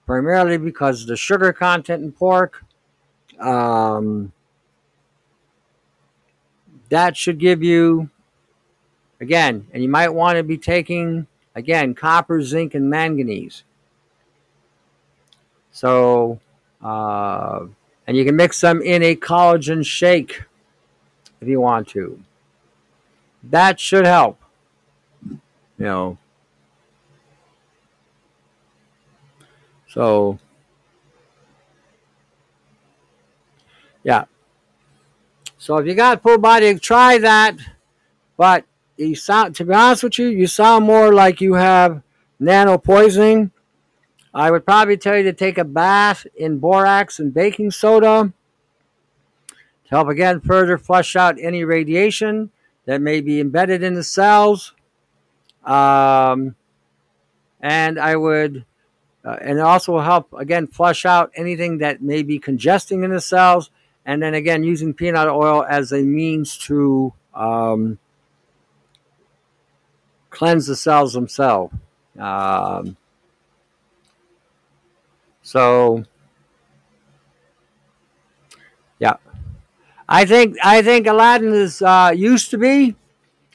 primarily because of the sugar content in pork. Um, that should give you, again, and you might want to be taking Again, copper, zinc, and manganese. So, uh, and you can mix them in a collagen shake if you want to. That should help. You know. So, yeah. So if you got full body, try that. But you sound to be honest with you, you sound more like you have nano poisoning. I would probably tell you to take a bath in borax and baking soda. to help again further flush out any radiation that may be embedded in the cells. Um, and I would, uh, and also help again flush out anything that may be congesting in the cells. And then again, using peanut oil as a means to um, cleanse the cells themselves. Um, so, yeah, I think I think Aladdin is uh, used to be.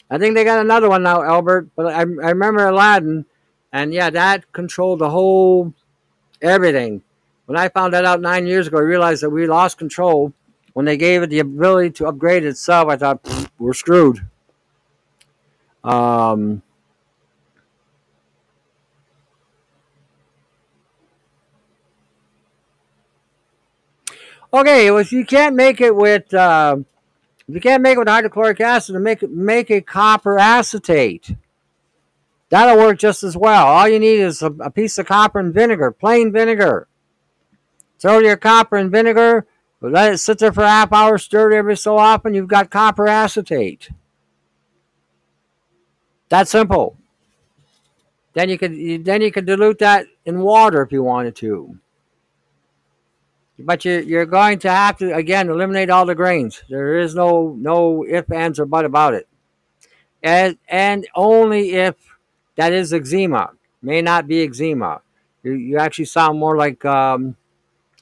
I think they got another one now, Albert. But I, I remember Aladdin, and yeah, that controlled the whole everything. When I found that out nine years ago, I realized that we lost control. When they gave it the ability to upgrade itself, I thought we're screwed. Um, Okay, if you can't make it with uh, you can't make it with hydrochloric acid, to make make a copper acetate. That'll work just as well. All you need is a, a piece of copper and vinegar, plain vinegar. Throw your copper and vinegar, let it sit there for a half hour, stir it every so often. You've got copper acetate. That's simple. Then you could then you could dilute that in water if you wanted to but you're, you're going to have to again eliminate all the grains. There is no no if ands or but about it, and and only if that is eczema may not be eczema. You, you actually sound more like um,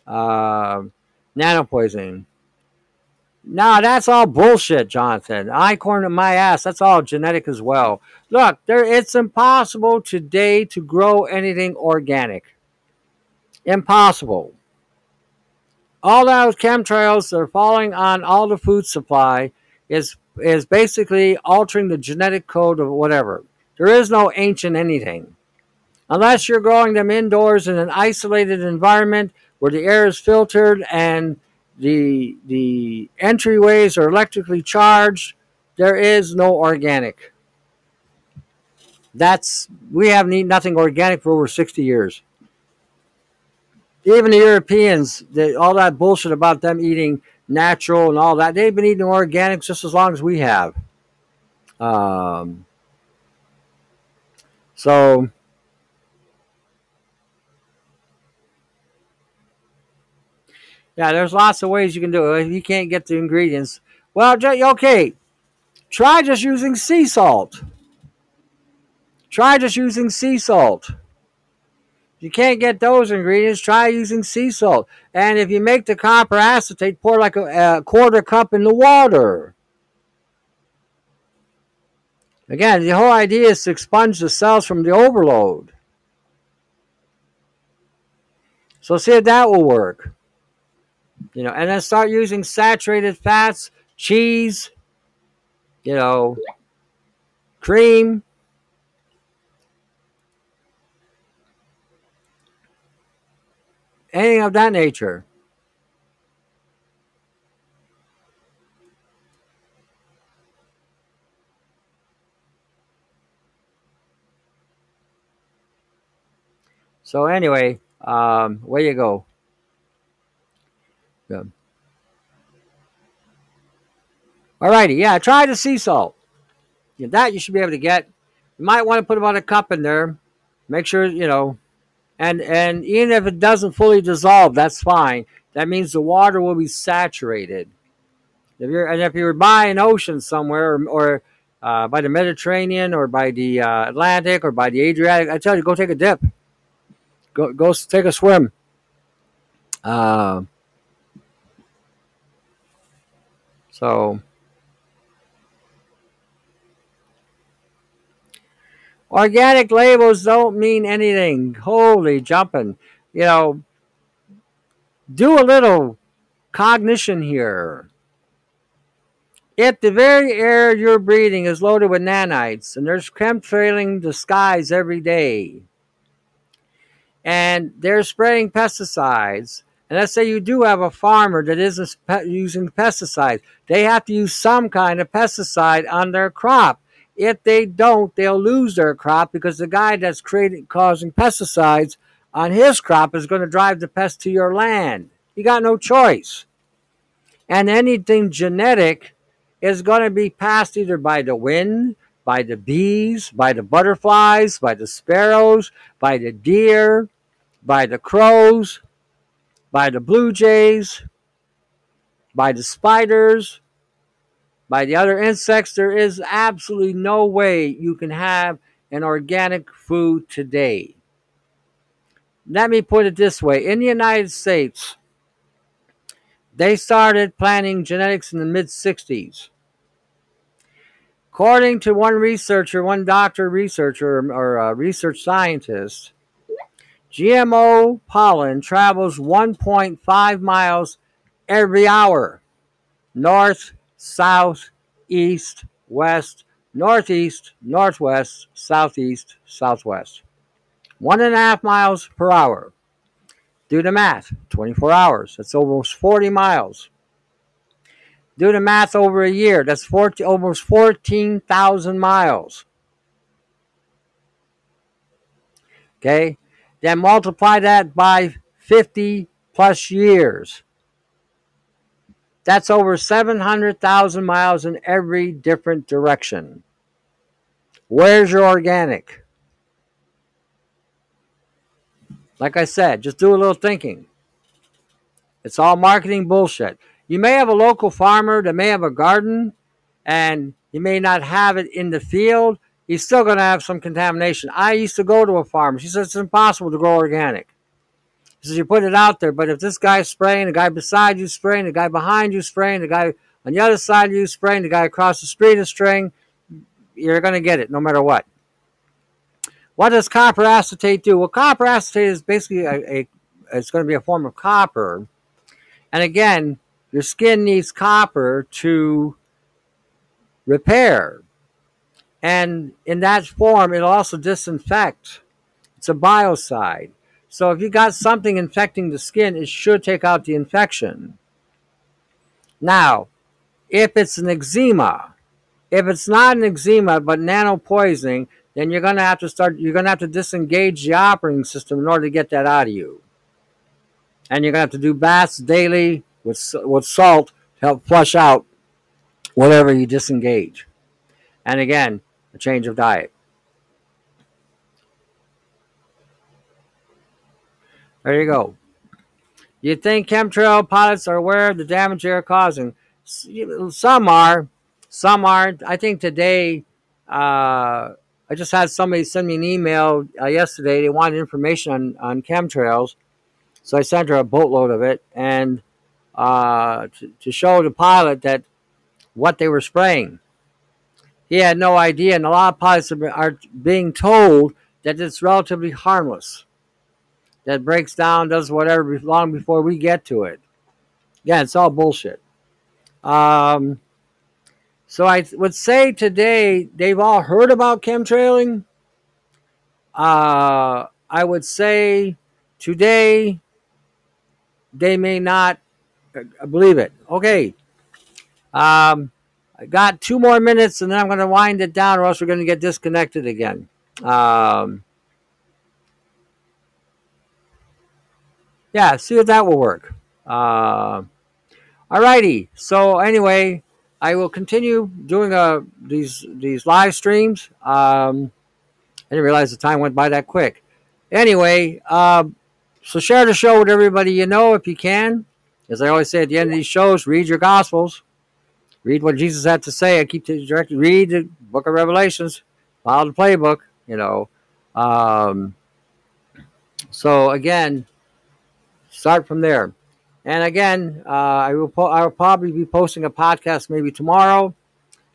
uh, nanopoisoning. No, that's all bullshit, Jonathan. I corner my ass. That's all genetic as well. Look, there it's impossible today to grow anything organic. Impossible all those chemtrails that are falling on all the food supply is is basically altering the genetic code of whatever. There is no ancient anything. Unless you're growing them indoors in an isolated environment where the air is filtered and the the entryways are electrically charged, there is no organic. That's we haven't eaten nothing organic for over 60 years even the Europeans, all that bullshit about them eating natural and all that, they've been eating organics just as long as we have. Um, so, yeah, there's lots of ways you can do it. If you can't get the ingredients, well, okay, try just using sea salt. Try just using sea salt you can't get those ingredients, try using sea salt. And if you make the copper acetate, pour like a, a quarter cup in the water. Again, the whole idea is to expunge the cells from the overload. So see if that will work. You know, and then start using saturated fats, cheese, you know, cream, anything of that nature. So anyway, um, where you go? Good. Alrighty, yeah, try the sea salt. Yeah, that you should be able to get. You might want to put about a cup in there. Make sure, you know, and and even if it doesn't fully dissolve, that's fine. That means the water will be saturated. If you're and if you're by an ocean somewhere or, or uh, by the Mediterranean or by the uh, Atlantic or by the Adriatic, I tell you, go take a dip. Go go take a swim. Uh, so Organic labels don't mean anything. Holy jumping. You know, do a little cognition here. If the very air you're breathing is loaded with nanites and there's chemtrailing the skies every day, and they're spraying pesticides, and let's say you do have a farmer that isn't using pesticides, they have to use some kind of pesticide on their crop. If they don't, they'll lose their crop because the guy that's creating causing pesticides on his crop is going to drive the pest to your land. You got no choice. And anything genetic is going to be passed either by the wind, by the bees, by the butterflies, by the sparrows, by the deer, by the crows, by the blue jays, by the spiders, by the other insects. There is absolutely no way you can have an organic food today. Let me put it this way in the United States, they started planting genetics in the mid 60s. According to one researcher, one doctor researcher or uh, research scientist, GMO pollen travels 1.5 miles every hour north, south, east, west, northeast, northwest, southeast, southwest. One and a half miles per hour. Do the math 24 hours. That's almost 40 miles. Do the math over a year. That's 40, almost 14,000 miles. Okay? Then multiply that by 50 plus years. That's over 700,000 miles in every different direction. Where's your organic? Like I said, just do a little thinking. It's all marketing bullshit. You may have a local farmer that may have a garden and he may not have it in the field. He's still going to have some contamination. I used to go to a farmer. She says it's impossible to grow organic. He you put it out there, but if this guy's spraying, the guy beside you spraying, the guy behind you spraying, the guy on the other side of you spraying, the guy across the street is spraying, you're going to get it no matter what. What does copper acetate do? Well, copper acetate is basically a, a it's going to be a form of copper. And again, your skin needs copper to repair. And in that form, it'll also disinfect. It's a biocide. So if you got something infecting the skin, it should take out the infection. Now, if it's an eczema, if it's not an eczema but nano poisoning, then you're going to have to start, you're going to have to disengage the operating system in order to get that out of you. And you're going to have to do baths daily with, with salt to help flush out whatever you disengage. And again, a change of diet. There you go. You think chemtrail pilots are aware of the damage they're causing? Some are, some aren't. I think today, uh, I just had somebody send me an email uh, yesterday. They wanted information on, on chemtrails. So I sent her a boatload of it and uh, to, to show the pilot that what they were spraying. He had no idea, and a lot of pilots are being told that it's relatively harmless, that breaks down, does whatever long before we get to it. Yeah, it's all bullshit. Um, so I would say today they've all heard about chemtrailing. Uh, I would say today they may not believe it. Okay. Um, I got two more minutes and then I'm going to wind it down or else we're going to get disconnected again. Um, yeah, see if that will work. Uh, alrighty. So anyway, I will continue doing uh, these these live streams. Um, I didn't realize the time went by that quick. Anyway, uh, so share the show with everybody you know if you can. As I always say at the end of these shows, read your Gospels. Read what Jesus had to say. I keep directing. Read the Book of Revelations. Follow the playbook. You know. Um, so again, start from there. And again, uh, I will po- I will probably be posting a podcast maybe tomorrow.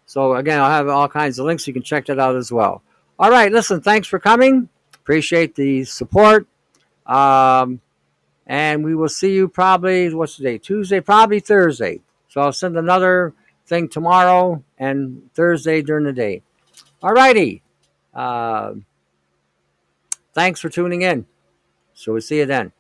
So again, I'll have all kinds of links. You can check that out as well. All right, listen. Thanks for coming. Appreciate the support. Um, and we will see you probably what's the day? Tuesday, probably Thursday. So I'll send another thing tomorrow and Thursday during the day. All righty. Uh, thanks for tuning in. So we'll see you then.